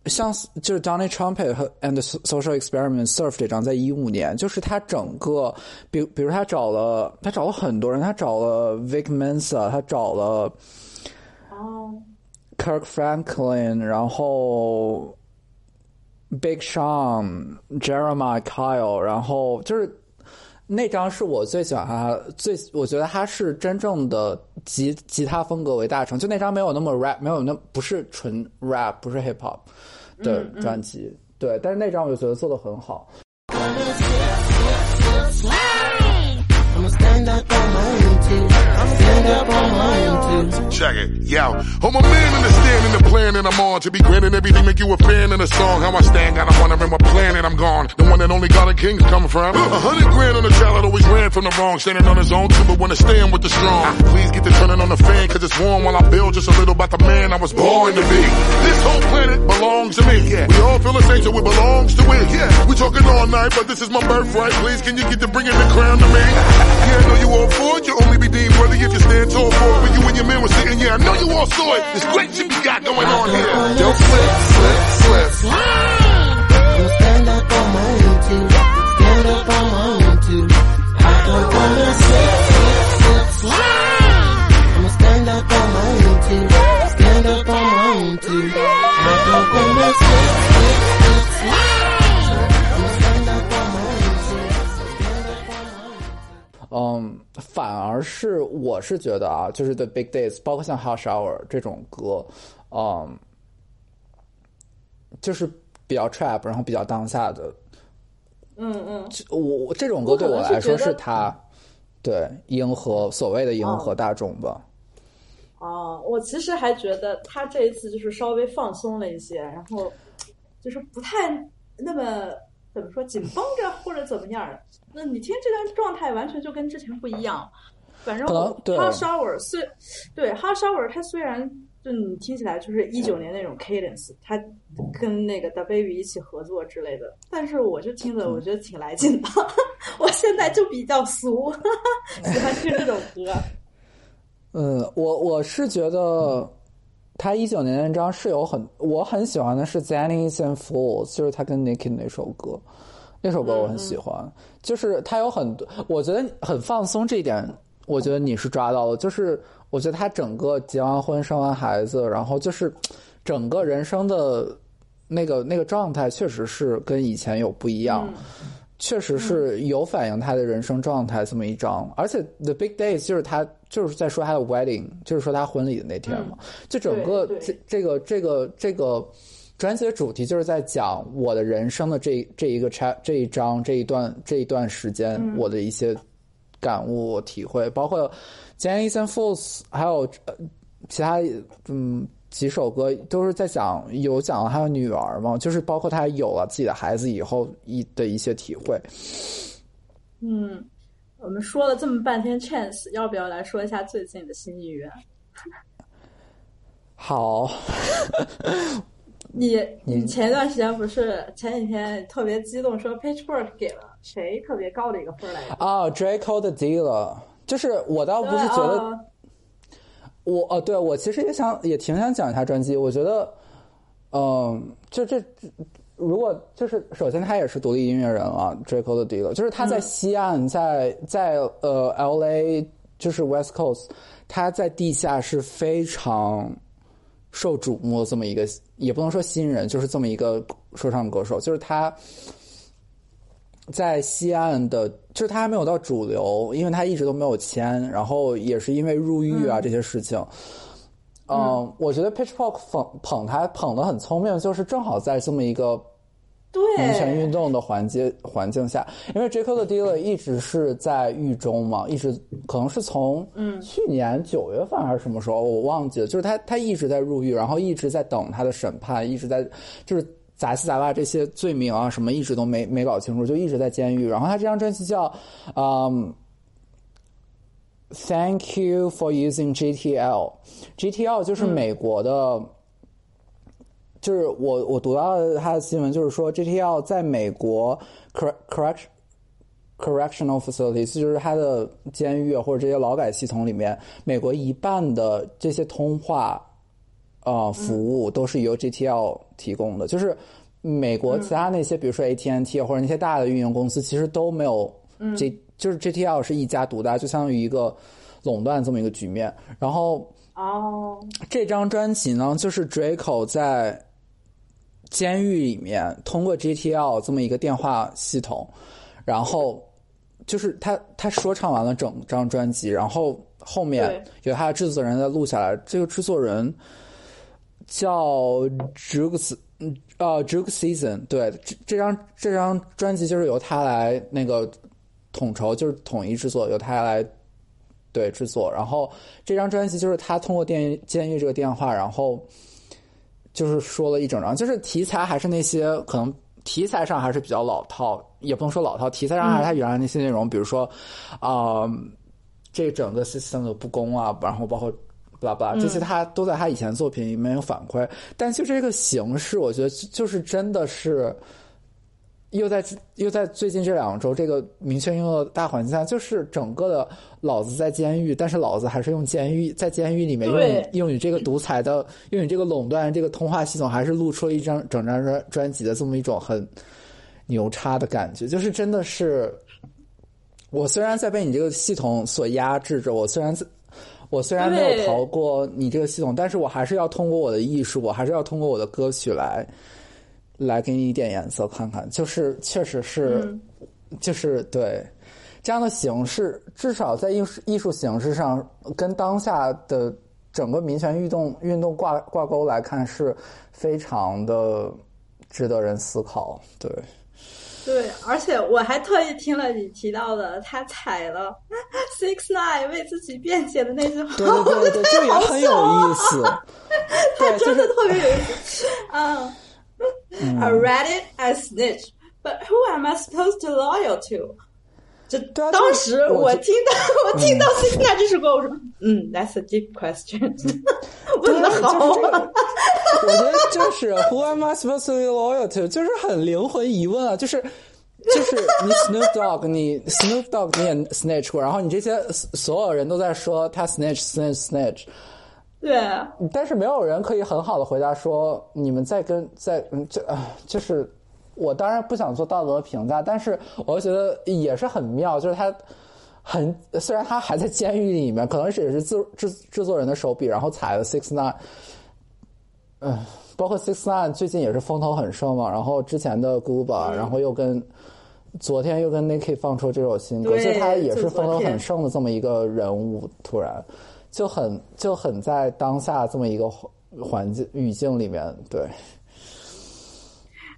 像就是 Donny Trumpet 和 And Social Experiment Surf 这张，在一五年，就是他整个，比比如他找了他找了很多人，他找了 Vic Mensa，他找了。哦，Kirk Franklin，然后 Big Sean、Jeremiah Kyle，然后就是那张是我最喜欢他最，我觉得他是真正的吉吉他风格为大成，就那张没有那么 rap，没有那不是纯 rap，不是 hip hop 的专辑，对，但是那张我就觉得做的很好。Stand up on my own too. Stand up on my own too. Check it, yo. I'm a man understanding the plan that I'm on. To be granted everything, make you a fan of the song. How I stand, got a wondering what planet I'm gone. The one that only God and Kings come from. A hundred grand on the child that always ran from the wrong. Standing on his own too, but wanna stand with the strong. Please get the turning on the fan, cause it's warm while I build just a little about the man I was born to be. This whole planet belongs to me. Yeah. We all feel the same, so it belongs to it. Yeah. We talking all night, but this is my birthright. Please, can you get to bringing the crown to me? Yeah, I know you all for it. You only be deemed worthy if you stand tall for it. When you and your man was sitting, yeah, I know you all saw it. This great shit we got going on here. Yo, slip, slip, slip. I'ma stand up on my own too. Stand up on my own too. I don't wanna slip, slip, slip, slide. I'ma stand up on my own too. Stand up on my own too. I don't wanna slip, slip, slip, 反而是我是觉得啊，就是 The Big Days，包括像 Hot Shower 这种歌，嗯，就是比较 trap，然后比较当下的。嗯嗯，我我这种歌对我来说是觉得是他对迎合所谓的迎合大众吧。哦，我其实还觉得他这一次就是稍微放松了一些，然后就是不太那么怎么说紧绷着或者怎么样儿。那你听这段状态完全就跟之前不一样。反正对 Hot Shower 虽对 Hot Shower 它虽然就你听起来就是一九年那种 cadence，它跟那个 The Baby 一起合作之类的，但是我就听着我觉得挺来劲的。我现在就比较俗，喜欢听这种歌。嗯，我我是觉得他一九年那张是有很我很喜欢的是《Zannies and Fools》，就是他跟 Nicki 那首歌，那首歌我很喜欢。就是他有很多，我觉得很放松这一点，我觉得你是抓到了。就是我觉得他整个结完婚、生完孩子，然后就是整个人生的那个那个状态，确实是跟以前有不一样。确实是有反映他的人生状态这么一张，而且 The Big Days 就是他就是在说他的 wedding，就是说他婚礼的那天嘛。就整个这这个这个这个专辑的主题就是在讲我的人生的这这一个 chap 这一章这一段这一段时间我的一些感悟体会，包括 Jenny and Fools，还有呃其他嗯。几首歌都是在讲有讲了他的女儿嘛，就是包括他有了自己的孩子以后一的一些体会。嗯，我们说了这么半天 Chance，要不要来说一下最近的新艺人？好，你 你你前一段时间不是前几天特别激动说 Pitchfork 给了谁特别高的一个分来着？啊，Draco 的 Dealer，就是我倒不是觉得啊我呃，对我其实也想也挺想讲一下专辑。我觉得，嗯，就这，如果就是首先他也是独立音乐人了，Draco 的 Dealer，就是他在西岸，在在呃 L A，就是 West Coast，他在地下是非常受瞩目的这么一个，也不能说新人，就是这么一个说唱歌手，就是他。在西岸的，就是他还没有到主流，因为他一直都没有签，然后也是因为入狱啊、这些事情。嗯，我觉得 Pitchfork 捧捧他捧的很聪明，就是正好在这么一个对。民权运动的环境环境下，因为 Jacob 的 Dealer 一直是在狱中嘛，一直可能是从嗯。去年九月份还是什么时候我忘记了，就是他他一直在入狱，然后一直在等他的审判，一直在就是杂七杂八这些罪名啊什么一直都没没搞清楚，就一直在监狱。然后他这张专辑叫嗯。Thank you for using GTL。GTL 就是美国的，就是我我读到的他的新闻，就是说 GTL 在美国 correct correct correctional facilities，就是他的监狱啊或者这些劳改系统里面，美国一半的这些通话呃服务都是由 GTL 提供的，就是美国其他那些，比如说 AT&T 或者那些大的运营公司，其实都没有 G，、就是 GTL 是一家独大，就相当于一个垄断这么一个局面。然后哦，这张专辑呢，就是 Draco 在监狱里面通过 GTL 这么一个电话系统，然后就是他他说唱完了整张专辑，然后后面有他的制作人在录下来。这个制作人叫 Jukes，呃 Juke Season，对，这这张这张专辑就是由他来那个统筹，就是统一制作，由他来对制作。然后这张专辑就是他通过电监狱这个电话，然后就是说了一整张，就是题材还是那些可能题材上还是比较老套，也不能说老套，题材上还是他原来那些内容，比如说啊、呃这整个 system 的不公啊，然后包括。巴拉巴拉，这些他都在他以前作品里面有反馈，但就这个形式，我觉得就就是真的是又在又在最近这两周这个明确运动的大环境下，就是整个的老子在监狱，但是老子还是用监狱在监狱里面用你用你这个独裁的用你这个垄断这个通话系统，还是露出了一张整张专专辑的这么一种很牛叉的感觉，就是真的是。我虽然在被你这个系统所压制着，我虽然在我虽然没有逃过你这个系统，但是我还是要通过我的艺术，我还是要通过我的歌曲来来给你一点颜色看看。就是确实是，嗯就是对这样的形式，至少在艺术艺术形式上，跟当下的整个民权运动运动挂挂钩来看，是非常的值得人思考。对。对，而且我还特意听了你提到的他踩了 Six Nine 为自己辩解的那句话，对对对对，这个也很有意思。他，真的特别有意思。嗯，I read it as snitch, but who am I supposed to loyal to？就对啊当时我听到我听到 Nine 这首歌，我说嗯，That's a deep question，问的好啊。我觉得就是 Who am I supposed to be loyal to？就是很灵魂疑问啊，就是就是你 Snoop Dogg，你 Snoop Dogg 你也 snitch 过，然后你这些所有人都在说他 snitch snitch snitch，对，但是没有人可以很好的回答说你们在跟在嗯这啊就是我当然不想做道德评价，但是我觉得也是很妙，就是他很虽然他还在监狱里面，可能是也是制制制作人的手笔，然后踩了 Six Nine，嗯，包括 Six Nine 最近也是风头很盛嘛，然后之前的 Guba，、然后又跟昨天又跟 Nicki 放出这首新歌，对所以他也是风头很盛的这么一个人物，突然就很就很在当下这么一个环环境语境里面，对。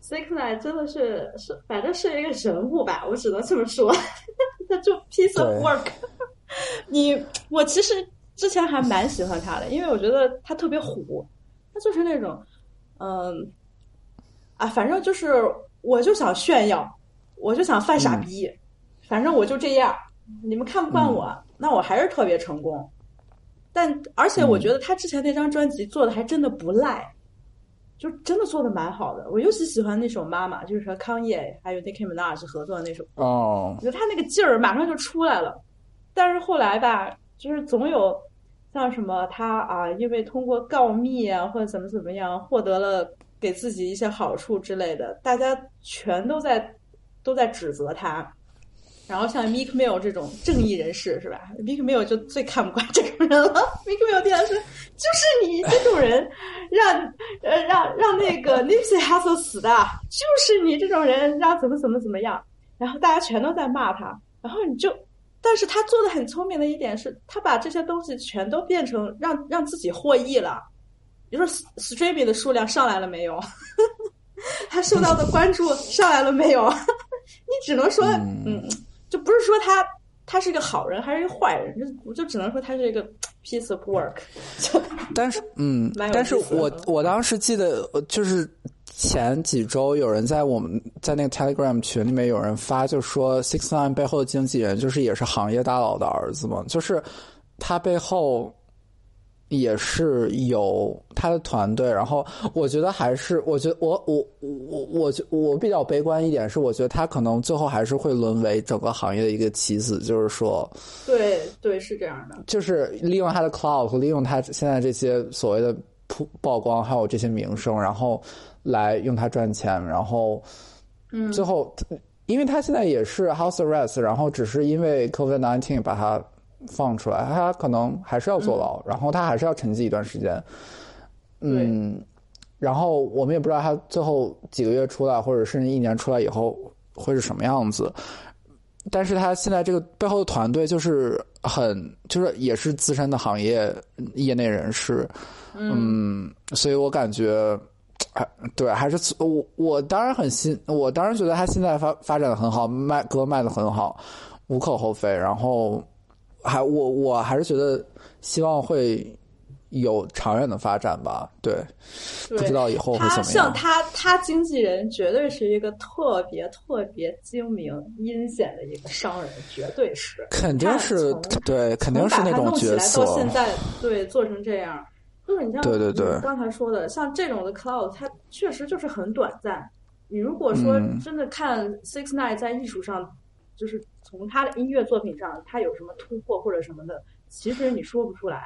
Six Nine 真的是是，反正是一个人物吧，我只能这么说。他就 piece of work。你我其实之前还蛮喜欢他的，因为我觉得他特别虎，他就是那种，嗯，啊，反正就是我就想炫耀，我就想犯傻逼，反正我就这样。你们看不惯我，那我还是特别成功。但而且我觉得他之前那张专辑做的还真的不赖，就真的做的蛮好的。我尤其喜欢那首《妈妈》，就是和康也还有 Nicki Minaj 合作的那首歌。哦我，觉得他那个劲儿马上就出来了。但是后来吧，就是总有像什么他啊，因为通过告密啊或者怎么怎么样，获得了给自己一些好处之类的，大家全都在都在指责他。然后像 Meek Mill 这种正义人士是吧？Meek Mill 就最看不惯这种人了。Meek Mill 第二是就是你这种人让呃让让那个 Nipsey Hussle 死的，就是你这种人让怎么怎么怎么样。然后大家全都在骂他，然后你就，但是他做的很聪明的一点是，他把这些东西全都变成让让自己获益了。你说 streaming 的数量上来了没有？他受到的关注上来了没有？你只能说，嗯，就不是说他他是一个好人还是一个坏人，就我就只能说他是一个 piece of work。就 但是嗯但是我我当时记得呃就是。前几周有人在我们在那个 Telegram 群里面有人发，就说 Six Nine 背后的经纪人就是也是行业大佬的儿子嘛，就是他背后也是有他的团队，然后我觉得还是，我觉得我我我我觉我比较悲观一点是，我觉得他可能最后还是会沦为整个行业的一个棋子，就是说，对对是这样的，就是利用他的 cloud 和利用他现在这些所谓的曝曝光，还有这些名声，然后来用它赚钱，然后，嗯，最后，因为他现在也是 house arrest，然后只是因为 COVID nineteen 把他放出来，他可能还是要坐牢，然后他还是要沉寂一段时间，嗯，然后我们也不知道他最后几个月出来，或者甚至一年出来以后会是什么样子。但是他现在这个背后的团队就是很，就是也是资深的行业业内人士，嗯，所以我感觉，哎，对，还是我我当然很欣，我当然觉得他现在发发展的很好，卖歌卖的很好，无可厚非。然后还我我还是觉得希望会有长远的发展吧，对，对不知道以后会他怎么样。像他，他经纪人绝对是一个特别特别精明、阴险的一个商人，绝对是。肯定是对，肯定是那种角色到。现在，对，做成这样，就是你像对对对刚才说的，像这种的 cloud，它确实就是很短暂。你如果说嗯真的看 Six Nine 在艺术上，就是从他的音乐作品上，他有什么突破或者什么的，其实你说不出来，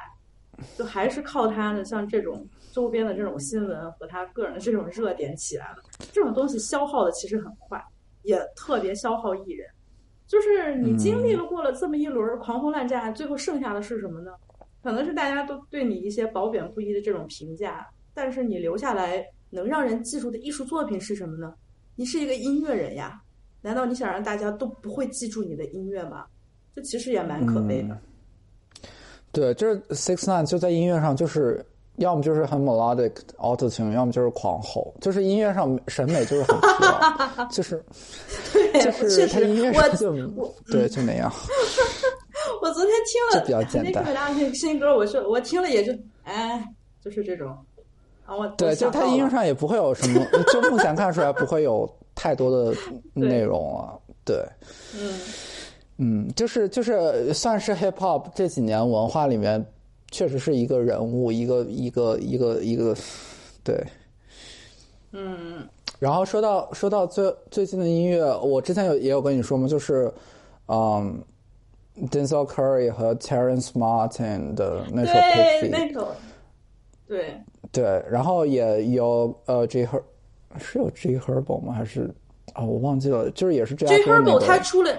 就还是靠他的像这种周边的这种新闻和他个人的这种热点起来了。这种东西消耗的其实很快，也特别消耗艺人。就是你经历了过了这么一轮狂轰滥炸，最后剩下的是什么呢？可能是大家都对你一些褒贬不一的这种评价，但是你留下来能让人记住的艺术作品是什么呢？你是一个音乐人呀，难道你想让大家都不会记住你的音乐吗？这其实也蛮可悲的。对，就是 Six Nine 就在音乐上，就是要么就是很 melodic auto tune，要么就是狂吼，就是音乐上审美就是很疲劳，就是 对，就是他音乐，我上就对就那样。我昨天听了就比较简单那个那新歌，我说我听了也就哎，就是这种。啊，我对，就他音乐上也不会有什么，就目前看出来不会有太多的 内容了。对，嗯，嗯，就是就是算是 hip hop 这几年文化里面，确实是一个人物，一个一个一个一个，对。嗯，然后说到说到最最近的音乐，我之前有也有跟你说嘛，就是嗯，Denzel Curry 和 Terrence Martin 的那首个，对。对，然后也有呃 J Her 是有 J Herbo 吗？还是啊、我忘记了，就是也是这样。J Herbal 他出了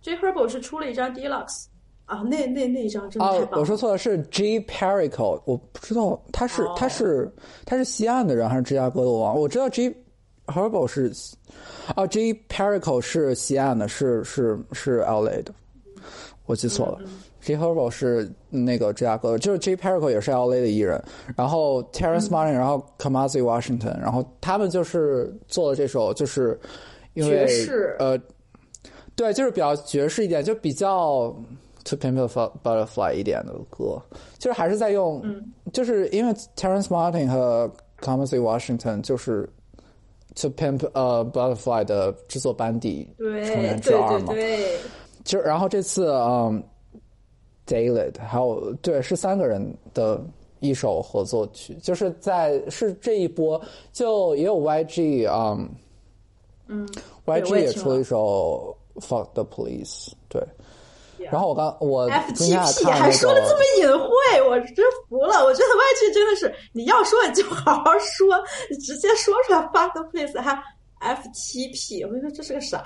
，J Herbo 是出了一张 Deluxe 啊，那那那一张真的啊太棒，了。我说错了，是 J Perico，我不知道他是、哦他是他是西岸的人还是芝加哥的，我忘。我知道 J Herbo 是啊，J Perico 是西岸的，是是是 LA 的，我记错了。G Herbo 是那个芝加哥的，就是 J. Perico 也是 LA 的艺人，然后 Terrence Martin，、然后 Kamasi Washington，然后他们就是做了这首，就是因为爵士呃，对，就是比较爵士一点，就比较 To Pimp a Butterfly 一点的歌，就是还是在用，就是因为 Terrence Martin 和 Kamasi Washington 就是 To Pimp 呃 Butterfly 的制作班底对成员之对二嘛，对对，就然后这次嗯，David 还有对是三个人的一首合作曲，就是在是这一波就也有 YG 啊、嗯，YG 也出了一首 Fuck the Police，对。然后我刚我 F 今 T 天还 P 还说的这么隐晦，我真服了。我觉得 YG 真的是，你要说你就好好说，你直接说出来 fuck the place 还 F T P，我跟你说这是个啥？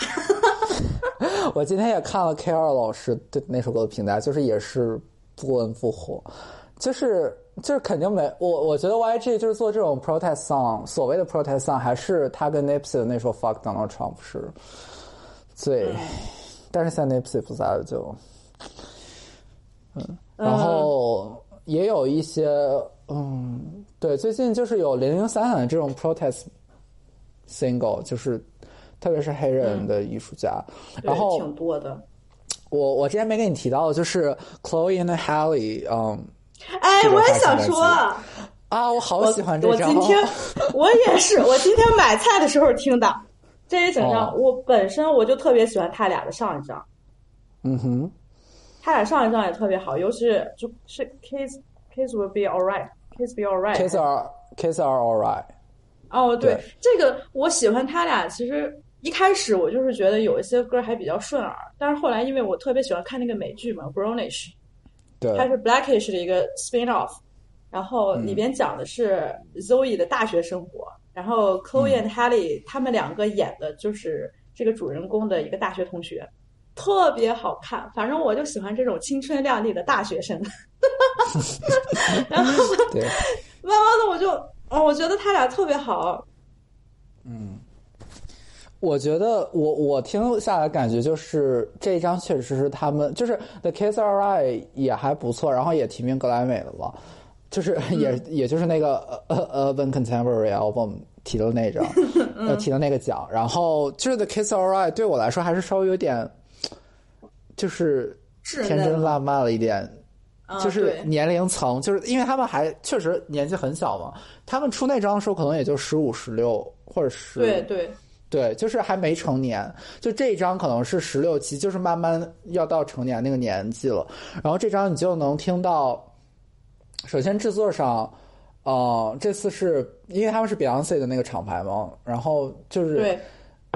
我今天也看了 K 二老师对那首歌的评价，就是也是不温不火，就是就是肯定没我我觉得 YG 就是做这种 protest song，所谓的 protest song 还是他跟 Nipsey 的那首 Fuck Donald Trump 是最，但是现在 Nipsey 不在了就，嗯，然后也有一些嗯，对，最近就是有零零散散的这种 protest single，就是特别是黑人的艺术家，然后挺多的。我我之前没跟你提到的就是 Chloe and Halle，嗯哎，我也想说，啊，我好喜欢这张，我今天 我也是，我今天买菜的时候听的这一整张。哦。我本身我就特别喜欢他俩的上一张，嗯哼，他俩上一张也特别好，尤其是就是 Kiss Kiss will be alright，Kiss be alright，Kiss are Kiss are alright，哦，对，对这个我喜欢他俩。其实一开始我就是觉得有一些歌还比较顺耳，但是后来因为我特别喜欢看那个美剧嘛，《Brownish》，对它是 Blackish 的一个 spin off，然后里边讲的是 Zoe 的大学生活，然后 Chloe and Halle 他们两个演的就是这个主人公的一个大学同学，特别好看。反正我就喜欢这种青春靓丽的大学生。然后，慢慢的我就，哦，我觉得他俩特别好。嗯。我觉得我我听下来感觉就是这一张确实是他们就是 The Kiss Are Alright 也还不错，然后也提名格莱美了嘛，就是也、也就是那个呃呃 Urban Contemporary Album 提的那张，呃提的那个奖，然后就是 The Kiss Are Alright 对我来说还是稍微有点就是天真烂漫了一点，啊就是年龄层，就是因为他们还确实年纪很小嘛，他们出那张的时候可能也就十五、十六或者十对对，对，就是还没成年，就这一张可能是十六七，就是慢慢要到成年那个年纪了。然后这张你就能听到，首先制作上，呃，这次是因为他们是 Beyonce 的那个厂牌嘛，然后就是对。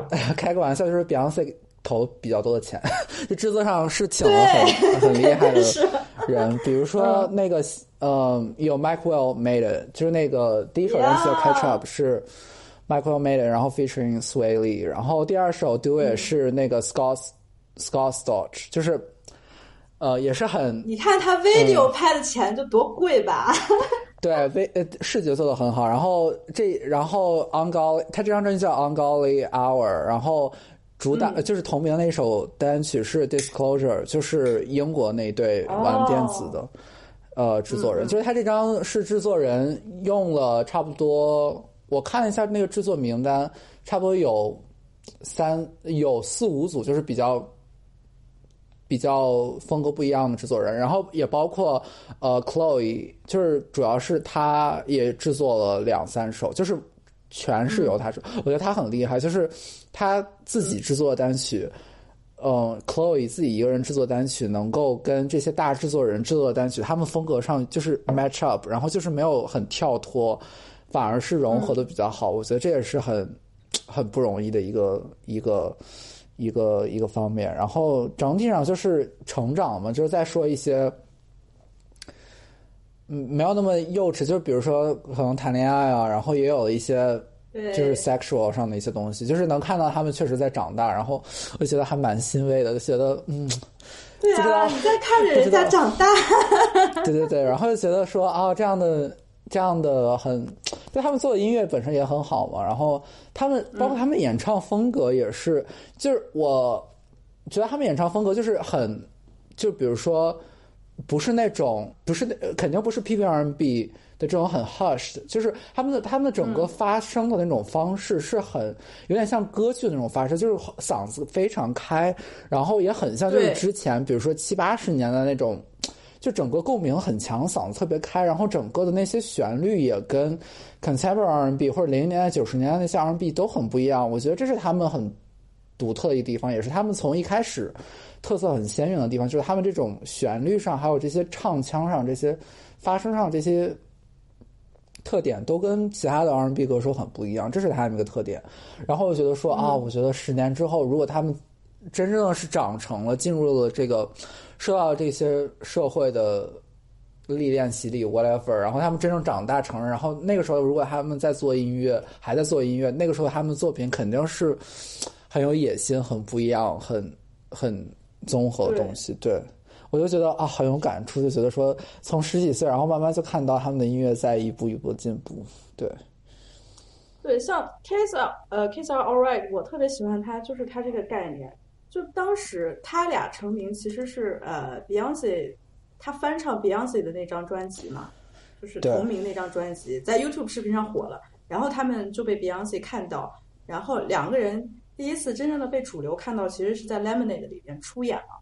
开个玩笑，就是 Beyonce 投比较多的钱，就制作上是请了很很厉害的人，比如说那个呃有 Mike Will made it，就是那个第一首单曲叫 Catch Up 是 Mike Will made it，然后 featuring Sway Lee，然后第二首 Do It 是那个 Scott Scott Storch，就是呃也是很你看他 video 拍的钱就多贵吧？对，微呃视觉做的很好，然后这然后 Ungodly，他这张专辑叫 Ungodly Hour，然后主打、就是同名的一首单曲是 Disclosure，就是英国那对玩电子的、呃制作人，就是他这张是制作人用了差不多，我看了一下那个制作名单，差不多有三有四五组，就是比较比较风格不一样的制作人，然后也包括呃 Chloe，就是主要是他也制作了两三首，就是全是由他制。我觉得他很厉害，就是他自己制作的单曲，嗯、c h l o e 自己一个人制作单曲，能够跟这些大制作人制作的单曲，他们风格上就是 match up，然后就是没有很跳脱，反而是融合的比较好。我觉得这也是很很不容易的一个一个一个一个方面。然后整体上就是成长嘛，就是在说一些。嗯，没有那么幼稚，就是比如说可能谈恋爱啊，然后也有一些，就是 sexual 上的一些东西，就是能看到他们确实在长大，然后我觉得还蛮欣慰的，就觉得嗯，对啊，你在看着人家长大，对对对，然后就觉得说啊，这样的这样的很，就他们做的音乐本身也很好嘛，然后他们包括他们演唱风格也是，就是我觉得他们演唱风格就是很，就比如说不是那种不是那肯定不是 PPRMB 的这种很 hush 的，就是他们的他们的整个发声的那种方式是很有点像歌剧的那种发声，就是嗓子非常开，然后也很像就是之前比如说七八十年的那种。就整个共鸣很强，嗓子特别开，然后整个的那些旋律也跟 contemporary R&B 或者零零年代、九十年代那些 R&B 都很不一样。我觉得这是他们很独特的一个地方，也是他们从一开始特色很鲜明的地方，就是他们这种旋律上，还有这些唱腔上、这些发声上这些特点都跟其他的 R&B 歌手很不一样，这是他们一个特点。然后我觉得说啊，我觉得十年之后，如果他们真正的是长成了，进入了这个受到这些社会的历练洗礼 whatever，然后他们真正长大成人，然后那个时候如果他们在做音乐，还在做音乐，那个时候他们的作品肯定是很有野心、很不一样、很很综合的东西。对我就觉得啊，很有感触，就觉得说从十几岁，然后慢慢就看到他们的音乐在一步一步进步。对，对，像 Kiss 呃 Kiss Are Alright，我特别喜欢他，就是他这个概念。就当时他俩成名，其实是呃 Beyonce 他翻唱 Beyonce 的那张专辑嘛，就是同名那张专辑，在 YouTube 视频上火了，然后他们就被 Beyonce 看到，然后两个人第一次真正的被主流看到，其实是在 Lemonade 里边出演了。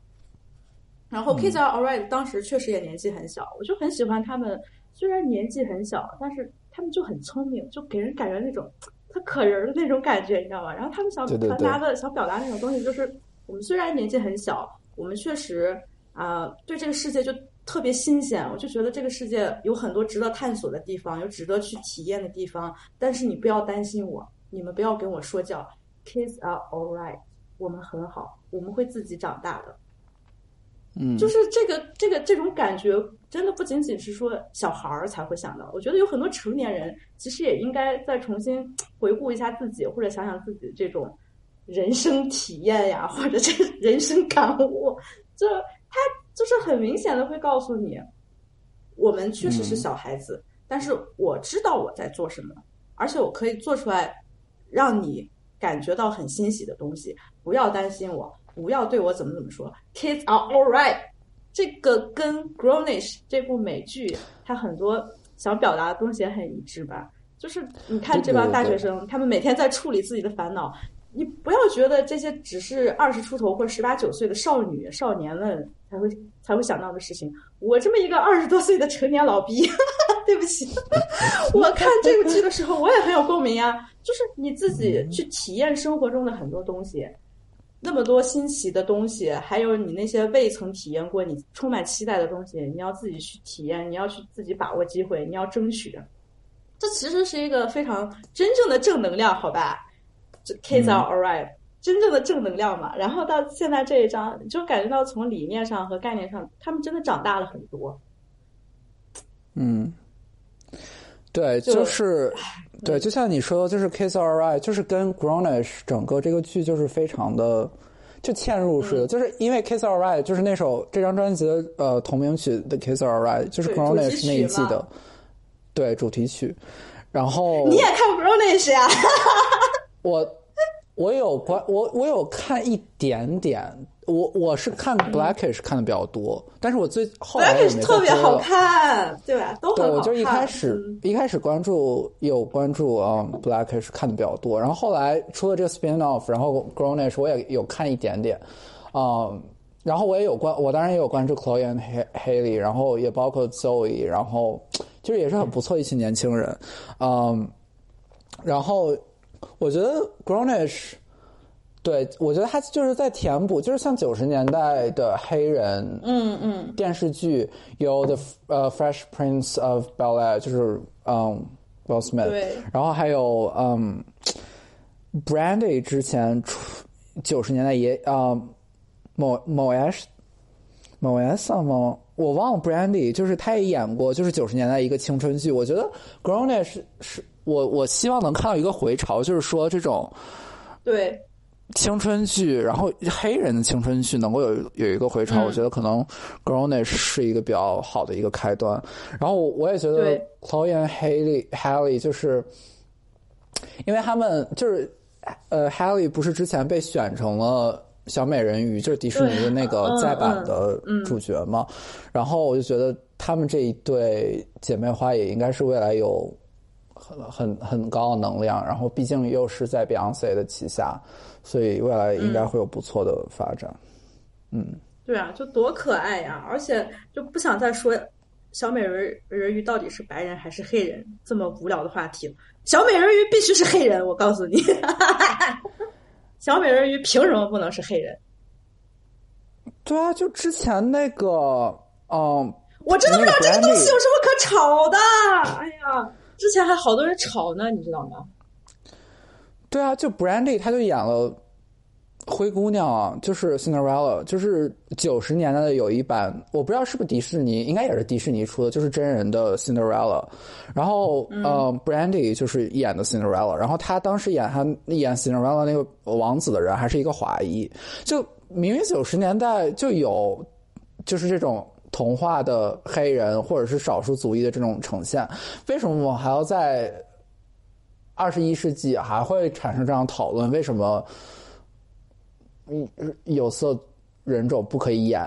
然后 Kids Are Alright 当时确实也年纪很小，我就很喜欢他们，虽然年纪很小，但是他们就很聪明，就给人感觉那种他可人儿的那种感觉，你知道吗？然后他们想传达的、想表达那种东西，就是我们虽然年纪很小，我们确实啊、对这个世界就特别新鲜，我就觉得这个世界有很多值得探索的地方，有值得去体验的地方。但是你不要担心我，你们不要跟我说教，Kids are alright，我们很好，我们会自己长大的。嗯，就是这个这个这种感觉，真的不仅仅是说小孩儿才会想到，我觉得有很多成年人其实也应该再重新回顾一下自己，或者想想自己这种人生体验呀，或者这人生感悟，就他就是很明显的会告诉你，我们确实是小孩子，但是我知道我在做什么，而且我可以做出来让你感觉到很欣喜的东西，不要担心我。不要对我怎么怎么说，Kids are alright。这个跟《Grownish》这部美剧，它很多想表达的东西也很一致吧。就是你看这帮大学生，他们每天在处理自己的烦恼，你不要觉得这些只是二十出头或十八九岁的少女少年们才会才会想到的事情。我这么一个二十多岁的成年老逼，对不起，我看这个剧的时候我也很有共鸣呀。就是你自己去体验生活中的很多东西。那么多新奇的东西，还有你那些未曾体验过、你充满期待的东西，你要自己去体验，你要去自己把握机会，你要争取。这其实是一个非常真正的正能量，好吧？这 Kids are alright，、嗯、真正的正能量嘛。然后到现在这一章，就感觉到从理念上和概念上，他们真的长大了很多。嗯，对，就、就是。对，就像你说的，就是《Kiss Are Right》，就是跟《Grownish》整个这个剧就是非常的就嵌入式的，嗯、就是因为《Kiss Are Right》就是那首这张专辑的呃同名曲的《Kiss Are Right》，就是《Grownish》那一季的对主题曲。然后你也看《Grownish》呀？我我有关我我有看一点点。我我是看 Blackish 看的比较多，但是我最后来也没特别好看，对吧？都对，我就一开始、嗯、一开始关注有关注啊、um, Blackish 看的比较多，然后后来出了这个 spin off，然后 Grownish 我也有看一点点，啊、um,，然后我也有关，我当然也有关注 Chloe and Haley，然后也包括 Zoe，然后就是也是很不错一群年轻人，嗯、um,，然后我觉得 Grownish。对，我觉得他就是在填补，就是像九十年代的黑人，嗯嗯，电视剧有 The 呃 Fresh Prince of Bel Air，就是嗯 Will Smith，对，然后还有嗯 Brandy 之前出九十年代也啊某某 S 某 S 啊某我忘了 Brandy，就是他也演过，就是九十年代一个青春剧。我觉得 Grownish 是我我希望能看到一个回潮，就是说这种对。青春剧，然后黑人的青春剧能够有有一个回潮，嗯、我觉得可能 Grownish 是一个比较好的一个开端。然后我也觉得 Chloe and Haley Haley 就是，因为他们就是呃 Haley 不是之前被选成了小美人鱼，就是迪士尼的那个再版的主角嘛。嗯嗯、然后我就觉得他们这一对姐妹花也应该是未来有很很很高的能量。然后毕竟又是在 Beyonce 的旗下。所以未来应该会有不错的发展，嗯，嗯对啊，就多可爱呀！而且就不想再说小美人人鱼到底是白人还是黑人这么无聊的话题了。小美人鱼必须是黑人，我告诉你，小美人鱼凭什么不能是黑人？对啊，就之前那个，嗯，我真的不知道这个东西有什么可吵的。哎呀，之前还好多人吵呢，你知道吗？对啊，就 Brandy 他就演了灰姑娘啊，就是 Cinderella，就是九十年代的有一版，我不知道是不是迪士尼，应该也是迪士尼出的，就是真人的 Cinderella。然后、呃，Brandy 就是演的 Cinderella，然后他当时演他演 Cinderella 那个王子的人还是一个华裔，就明明九十年代就有就是这种。童话的黑人或者是少数族裔的这种呈现，为什么我还要在二十一世纪还会产生这样讨论？为什么嗯有色人种不可以演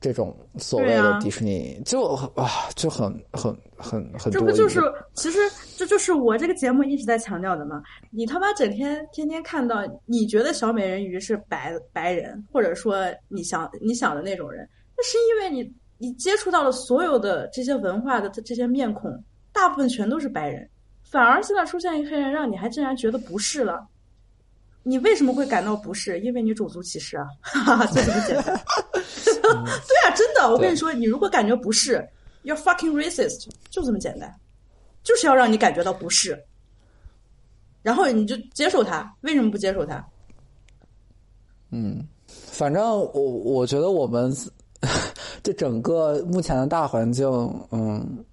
这种所谓的迪士尼？就啊，就很很很很多这不就是其实这就是我这个节目一直在强调的嘛？你他妈整天天天看到你觉得小美人鱼是白白人，或者说你想你想的那种人，那是因为你你接触到了所有的这些文化的这些面孔，大部分全都是白人，反而现在出现一个黑人，让你还竟然觉得不是了。你为什么会感到不适？因为你种族歧视啊，就这么简单。对啊，真的，我跟你说，你如果感觉不是，you're fucking racist，就这么简单，就是要让你感觉到不适，然后你就接受它。为什么不接受它？反正我我觉得我们 这整个目前的大环境，嗯，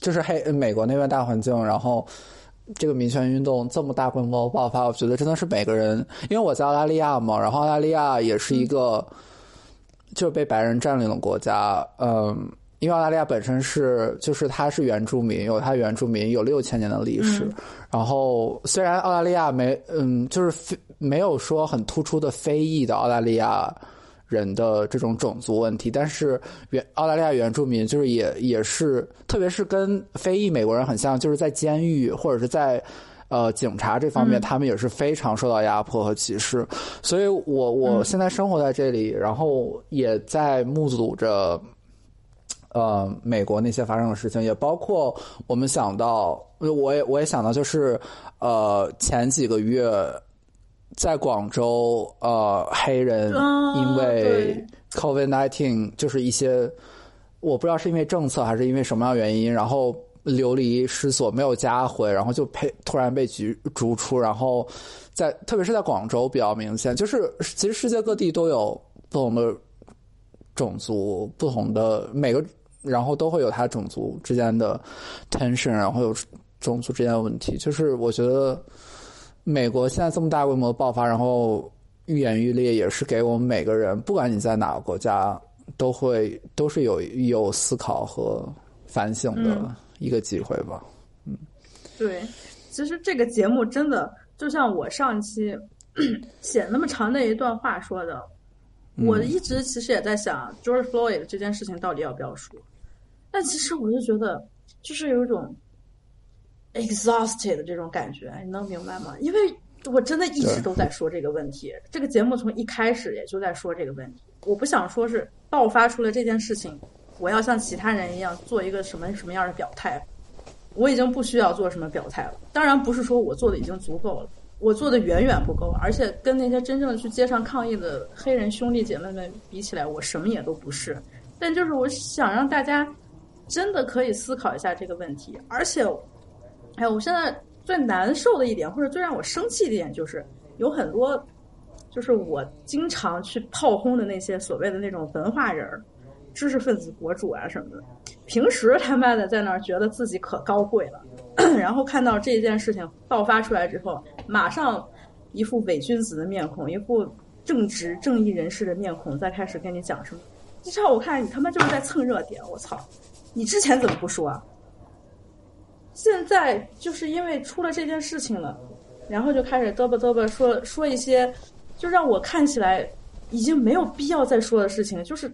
就是黑美国那边大环境，然后这个民权运动这么大规模爆发，我觉得真的是每个人，因为我在澳大利亚嘛，然后澳大利亚也是一个就是被白人占领的国家，嗯。因为澳大利亚本身是，就是它是原住民，有它原住民有六千年的历史。然后虽然澳大利亚没，嗯，就是非没有说很突出的非裔的澳大利亚人的这种种族问题，但是原澳大利亚原住民就是也也是，特别是跟非裔美国人很像，就是在监狱或者是在。呃，警察这方面，他们也是非常受到压迫和歧视，所以我我现在生活在这里，然后也在目睹着呃，美国那些发生的事情，也包括我们想到，我也我也想到，就是呃，前几个月在广州，呃，黑人啊因为 COVID nineteen，就是一些我不知道是因为政策还是因为什么样的原因，然后流离失所，没有家回，然后就被突然被逐逐出，然后在特别是在广州比较明显，就是其实世界各地都有不同的种族不同的每个，然后都会有它种族之间的 tension，然后有种族之间的问题。就是我觉得美国现在这么大规模的爆发，然后愈演愈烈，也是给我们每个人，不管你在哪个国家，都会都是有有思考和反省的一个机会吧。嗯。对，其实这个节目真的就像我上期 写那么长的一段话说的，我一直其实也在想 George Floyd 这件事情到底要不要说，但其实我就觉得就是有一种 exhausted 的这种感觉，你能明白吗？因为我真的一直都在说这个问题，这个节目从一开始也就在说这个问题，我不想说是爆发出了这件事情，我要像其他人一样做一个什么什么样的表态。我已经不需要做什么表态了。当然不是说我做的已经足够了，我做的远远不够，而且跟那些真正去街上抗议的黑人兄弟姐妹们比起来，我什么也都不是。但就是我想让大家真的可以思考一下这个问题，而且，哎，我现在最难受的一点，或者最让我生气的一点，就是有很多，就是我经常去炮轰的那些所谓的那种文化人儿、知识分子博主啊什么的。平时他妈的在那儿觉得自己可高贵了，然后看到这件事情爆发出来之后，马上一副伪君子的面孔，一副正直正义人士的面孔，再开始跟你讲什么。至少我看你他妈就是在蹭热点，我操！你之前怎么不说啊？现在就是因为出了这件事情了，然后就开始嘚啵嘚啵说说一些，就让我看起来已经没有必要再说的事情，就是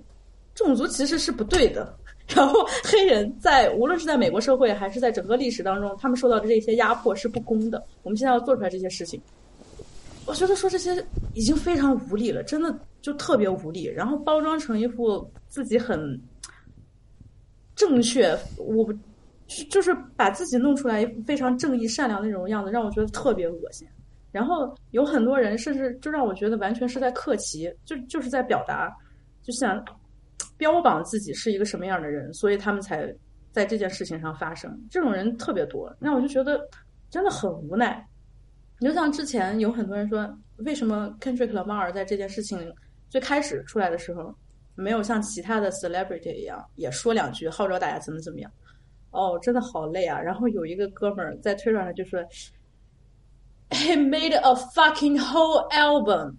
种族歧视是不对的。然后黑人在无论是在美国社会还是在整个历史当中，他们受到的这些压迫是不公的。我们现在要做出来这些事情，我觉得说这些已经非常无力了，真的就特别无力。然后包装成一副自己很正确，我不就是把自己弄出来一副非常正义善良那种样子，让我觉得特别恶心。然后有很多人甚至就让我觉得完全是在客气，就就是在表达，就想。标榜自己是一个什么样的人，所以他们才在这件事情上发生，这种人特别多。那我就觉得真的很无奈。你就像之前有很多人说，为什么 Kendrick Lamar 在这件事情最开始出来的时候，没有像其他的 celebrity 一样也说两句号召大家怎么怎么样？哦，真的好累啊！然后有一个哥们儿在推特上就说，He made a fucking whole album。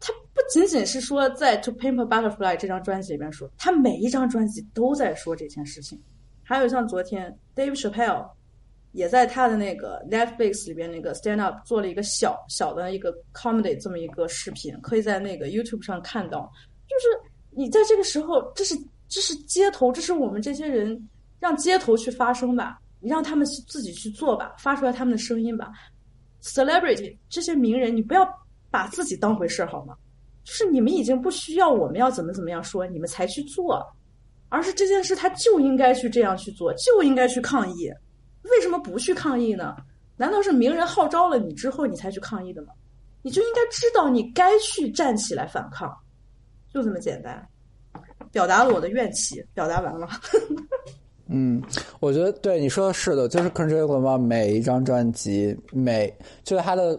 他不仅仅是说在《To Pimp a Butterfly》这张专辑里面说，他每一张专辑都在说这件事情。还有像昨天 Dave Chappelle 也在他的那个 Netflix 里边那个 Stand Up 做了一个小小的一个 comedy 这么一个视频，可以在那个 YouTube 上看到。就是你在这个时候，这是这是街头，这是我们这些人让街头去发声吧，你让他们自己去做吧，发出来他们的声音吧。Celebrity 这些名人，你不要。把自己当回事儿好吗？就是你们已经不需要我们要怎么怎么样说，你们才去做，而是这件事他就应该去这样去做，就应该去抗议。为什么不去抗议呢？难道是名人号召了你之后你才去抗议的吗？你就应该知道你该去站起来反抗，就这么简单。表达了我的怨气，表达完了。嗯，我觉得对你说的是的，就是 Kendrick Lamar 每一张专辑，每就是他的。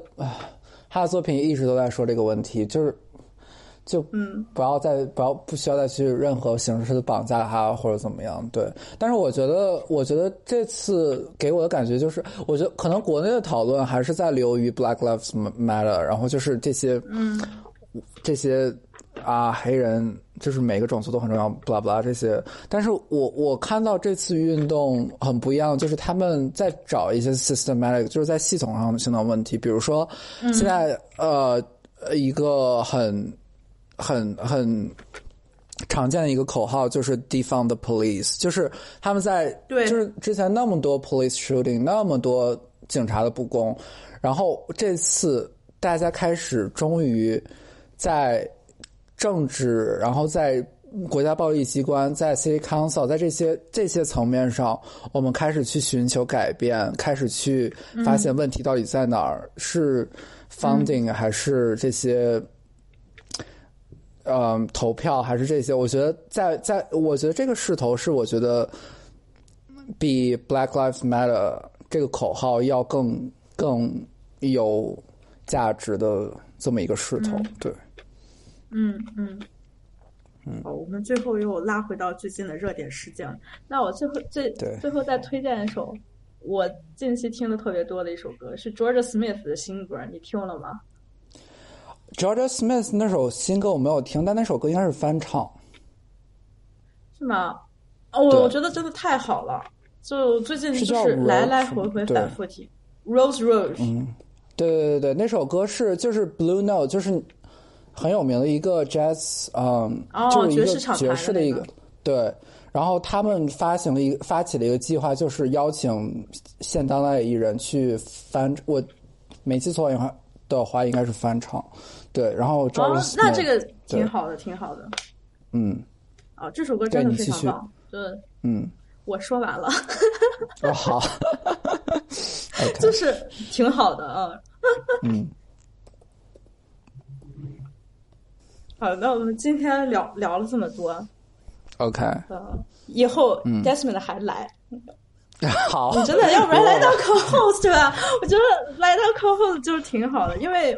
他的作品一直都在说这个问题，就是就嗯，不要再不要不需要再去任何形式的绑架他或者怎么样。对，但是我觉得，我觉得这次给我的感觉就是，我觉得可能国内的讨论还是在流于 Black Lives Matter，然后就是这些嗯这些啊黑人就是每个种族都很重要，blah blah 这些。但是我我看到这次运动很不一样，就是他们在找一些 systematic，就是在系统上性的问题，比如说现在呃一个很很很常见的一个口号就是 defund the police，就是他们在对，就是之前那么多 police shooting，那么多警察的不公，然后这次大家开始终于在政治，然后在国家暴力机关，在 City Council，在这些这些层面上，我们开始去寻求改变，开始去发现问题到底在哪儿，是 funding 还是这些，嗯，投票还是这些？我觉得在在，我觉得这个势头是我觉得比 Black Lives Matter 这个口号要更更有价值的这么一个势头，对。嗯嗯嗯，好，我们最后又拉回到最近的热点事件。那我最后最最后再推荐一首我近期听的特别多的一首歌，是 George Smith 的新歌，你听了吗？George Smith 那首新歌我没有听，但那首歌应该是翻唱，是吗？哦，我我觉得真的太好了，就最近就是来来回回反复听 Rose Rose。嗯，对对对对，那首歌是就是 Blue Note，就是。很有名的一个 jazz，嗯，就是一个爵士的一个，对。然后他们发行了一个发起了一个计划，就是邀请现当代艺人去翻，我没记错的话的话，应该是翻唱。对，然后哦，那这个挺好的，挺好的。嗯。哦，这首歌真的非常棒。对，嗯，我说完了。哦，好。就是挺好的啊。嗯。好，那我们今天聊聊了这么多，OK，呃，以后 Desmond 还来，好，你真的要不然来当 co-host 吧？我觉得来当 co-host 就是挺好的，因为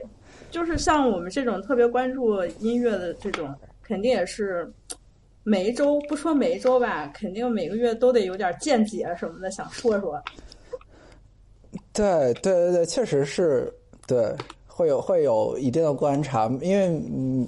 就是像我们这种特别关注音乐的这种，肯定也是每一周不说每一周吧，肯定每个月都得有点见解什么的，想说说。对对对对，确实是，对，会有会有一定的观察，因为嗯。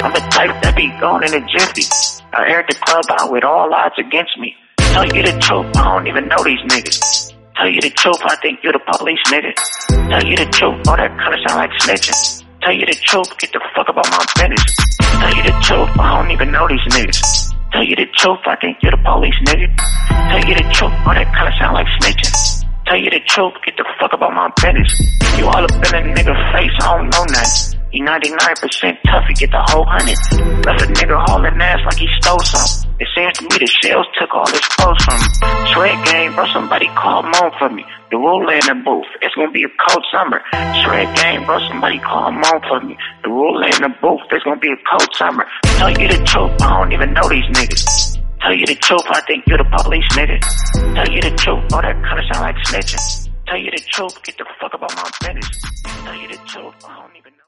I'm the type that be gone in a jiffy. I aired the club out with all odds against me. Tell you the truth, I don't even know these niggas. Tell you the truth, I think you're the police nigga. Tell you the truth, all that kinda sound like snitching. Tell you the truth, get the fuck about my business. Tell you the truth, I don't even know these niggas. Tell you the truth, I think you're the police nigga. Tell you the truth, all that kinda sound like snitching. Tell you the truth, get the fuck about my business. You all up in a nigga face, I don't know nothing. He 99% tough, he get the whole hundred. Left a nigga hauling ass like he stole some. It seems to me the shells took all his clothes from him. Sweat game, bro, somebody call mom for me. The ruler in the booth, it's gonna be a cold summer. Sweat game, bro, somebody call mom for me. The ruler in the booth, it's gonna be a cold summer. Tell you the truth, I don't even know these niggas. Tell you the truth, I think you're the police, nigga. Tell you the truth, all that kinda sound like snitching. Tell you the truth, get the fuck about my business. Tell you the truth, I don't even know.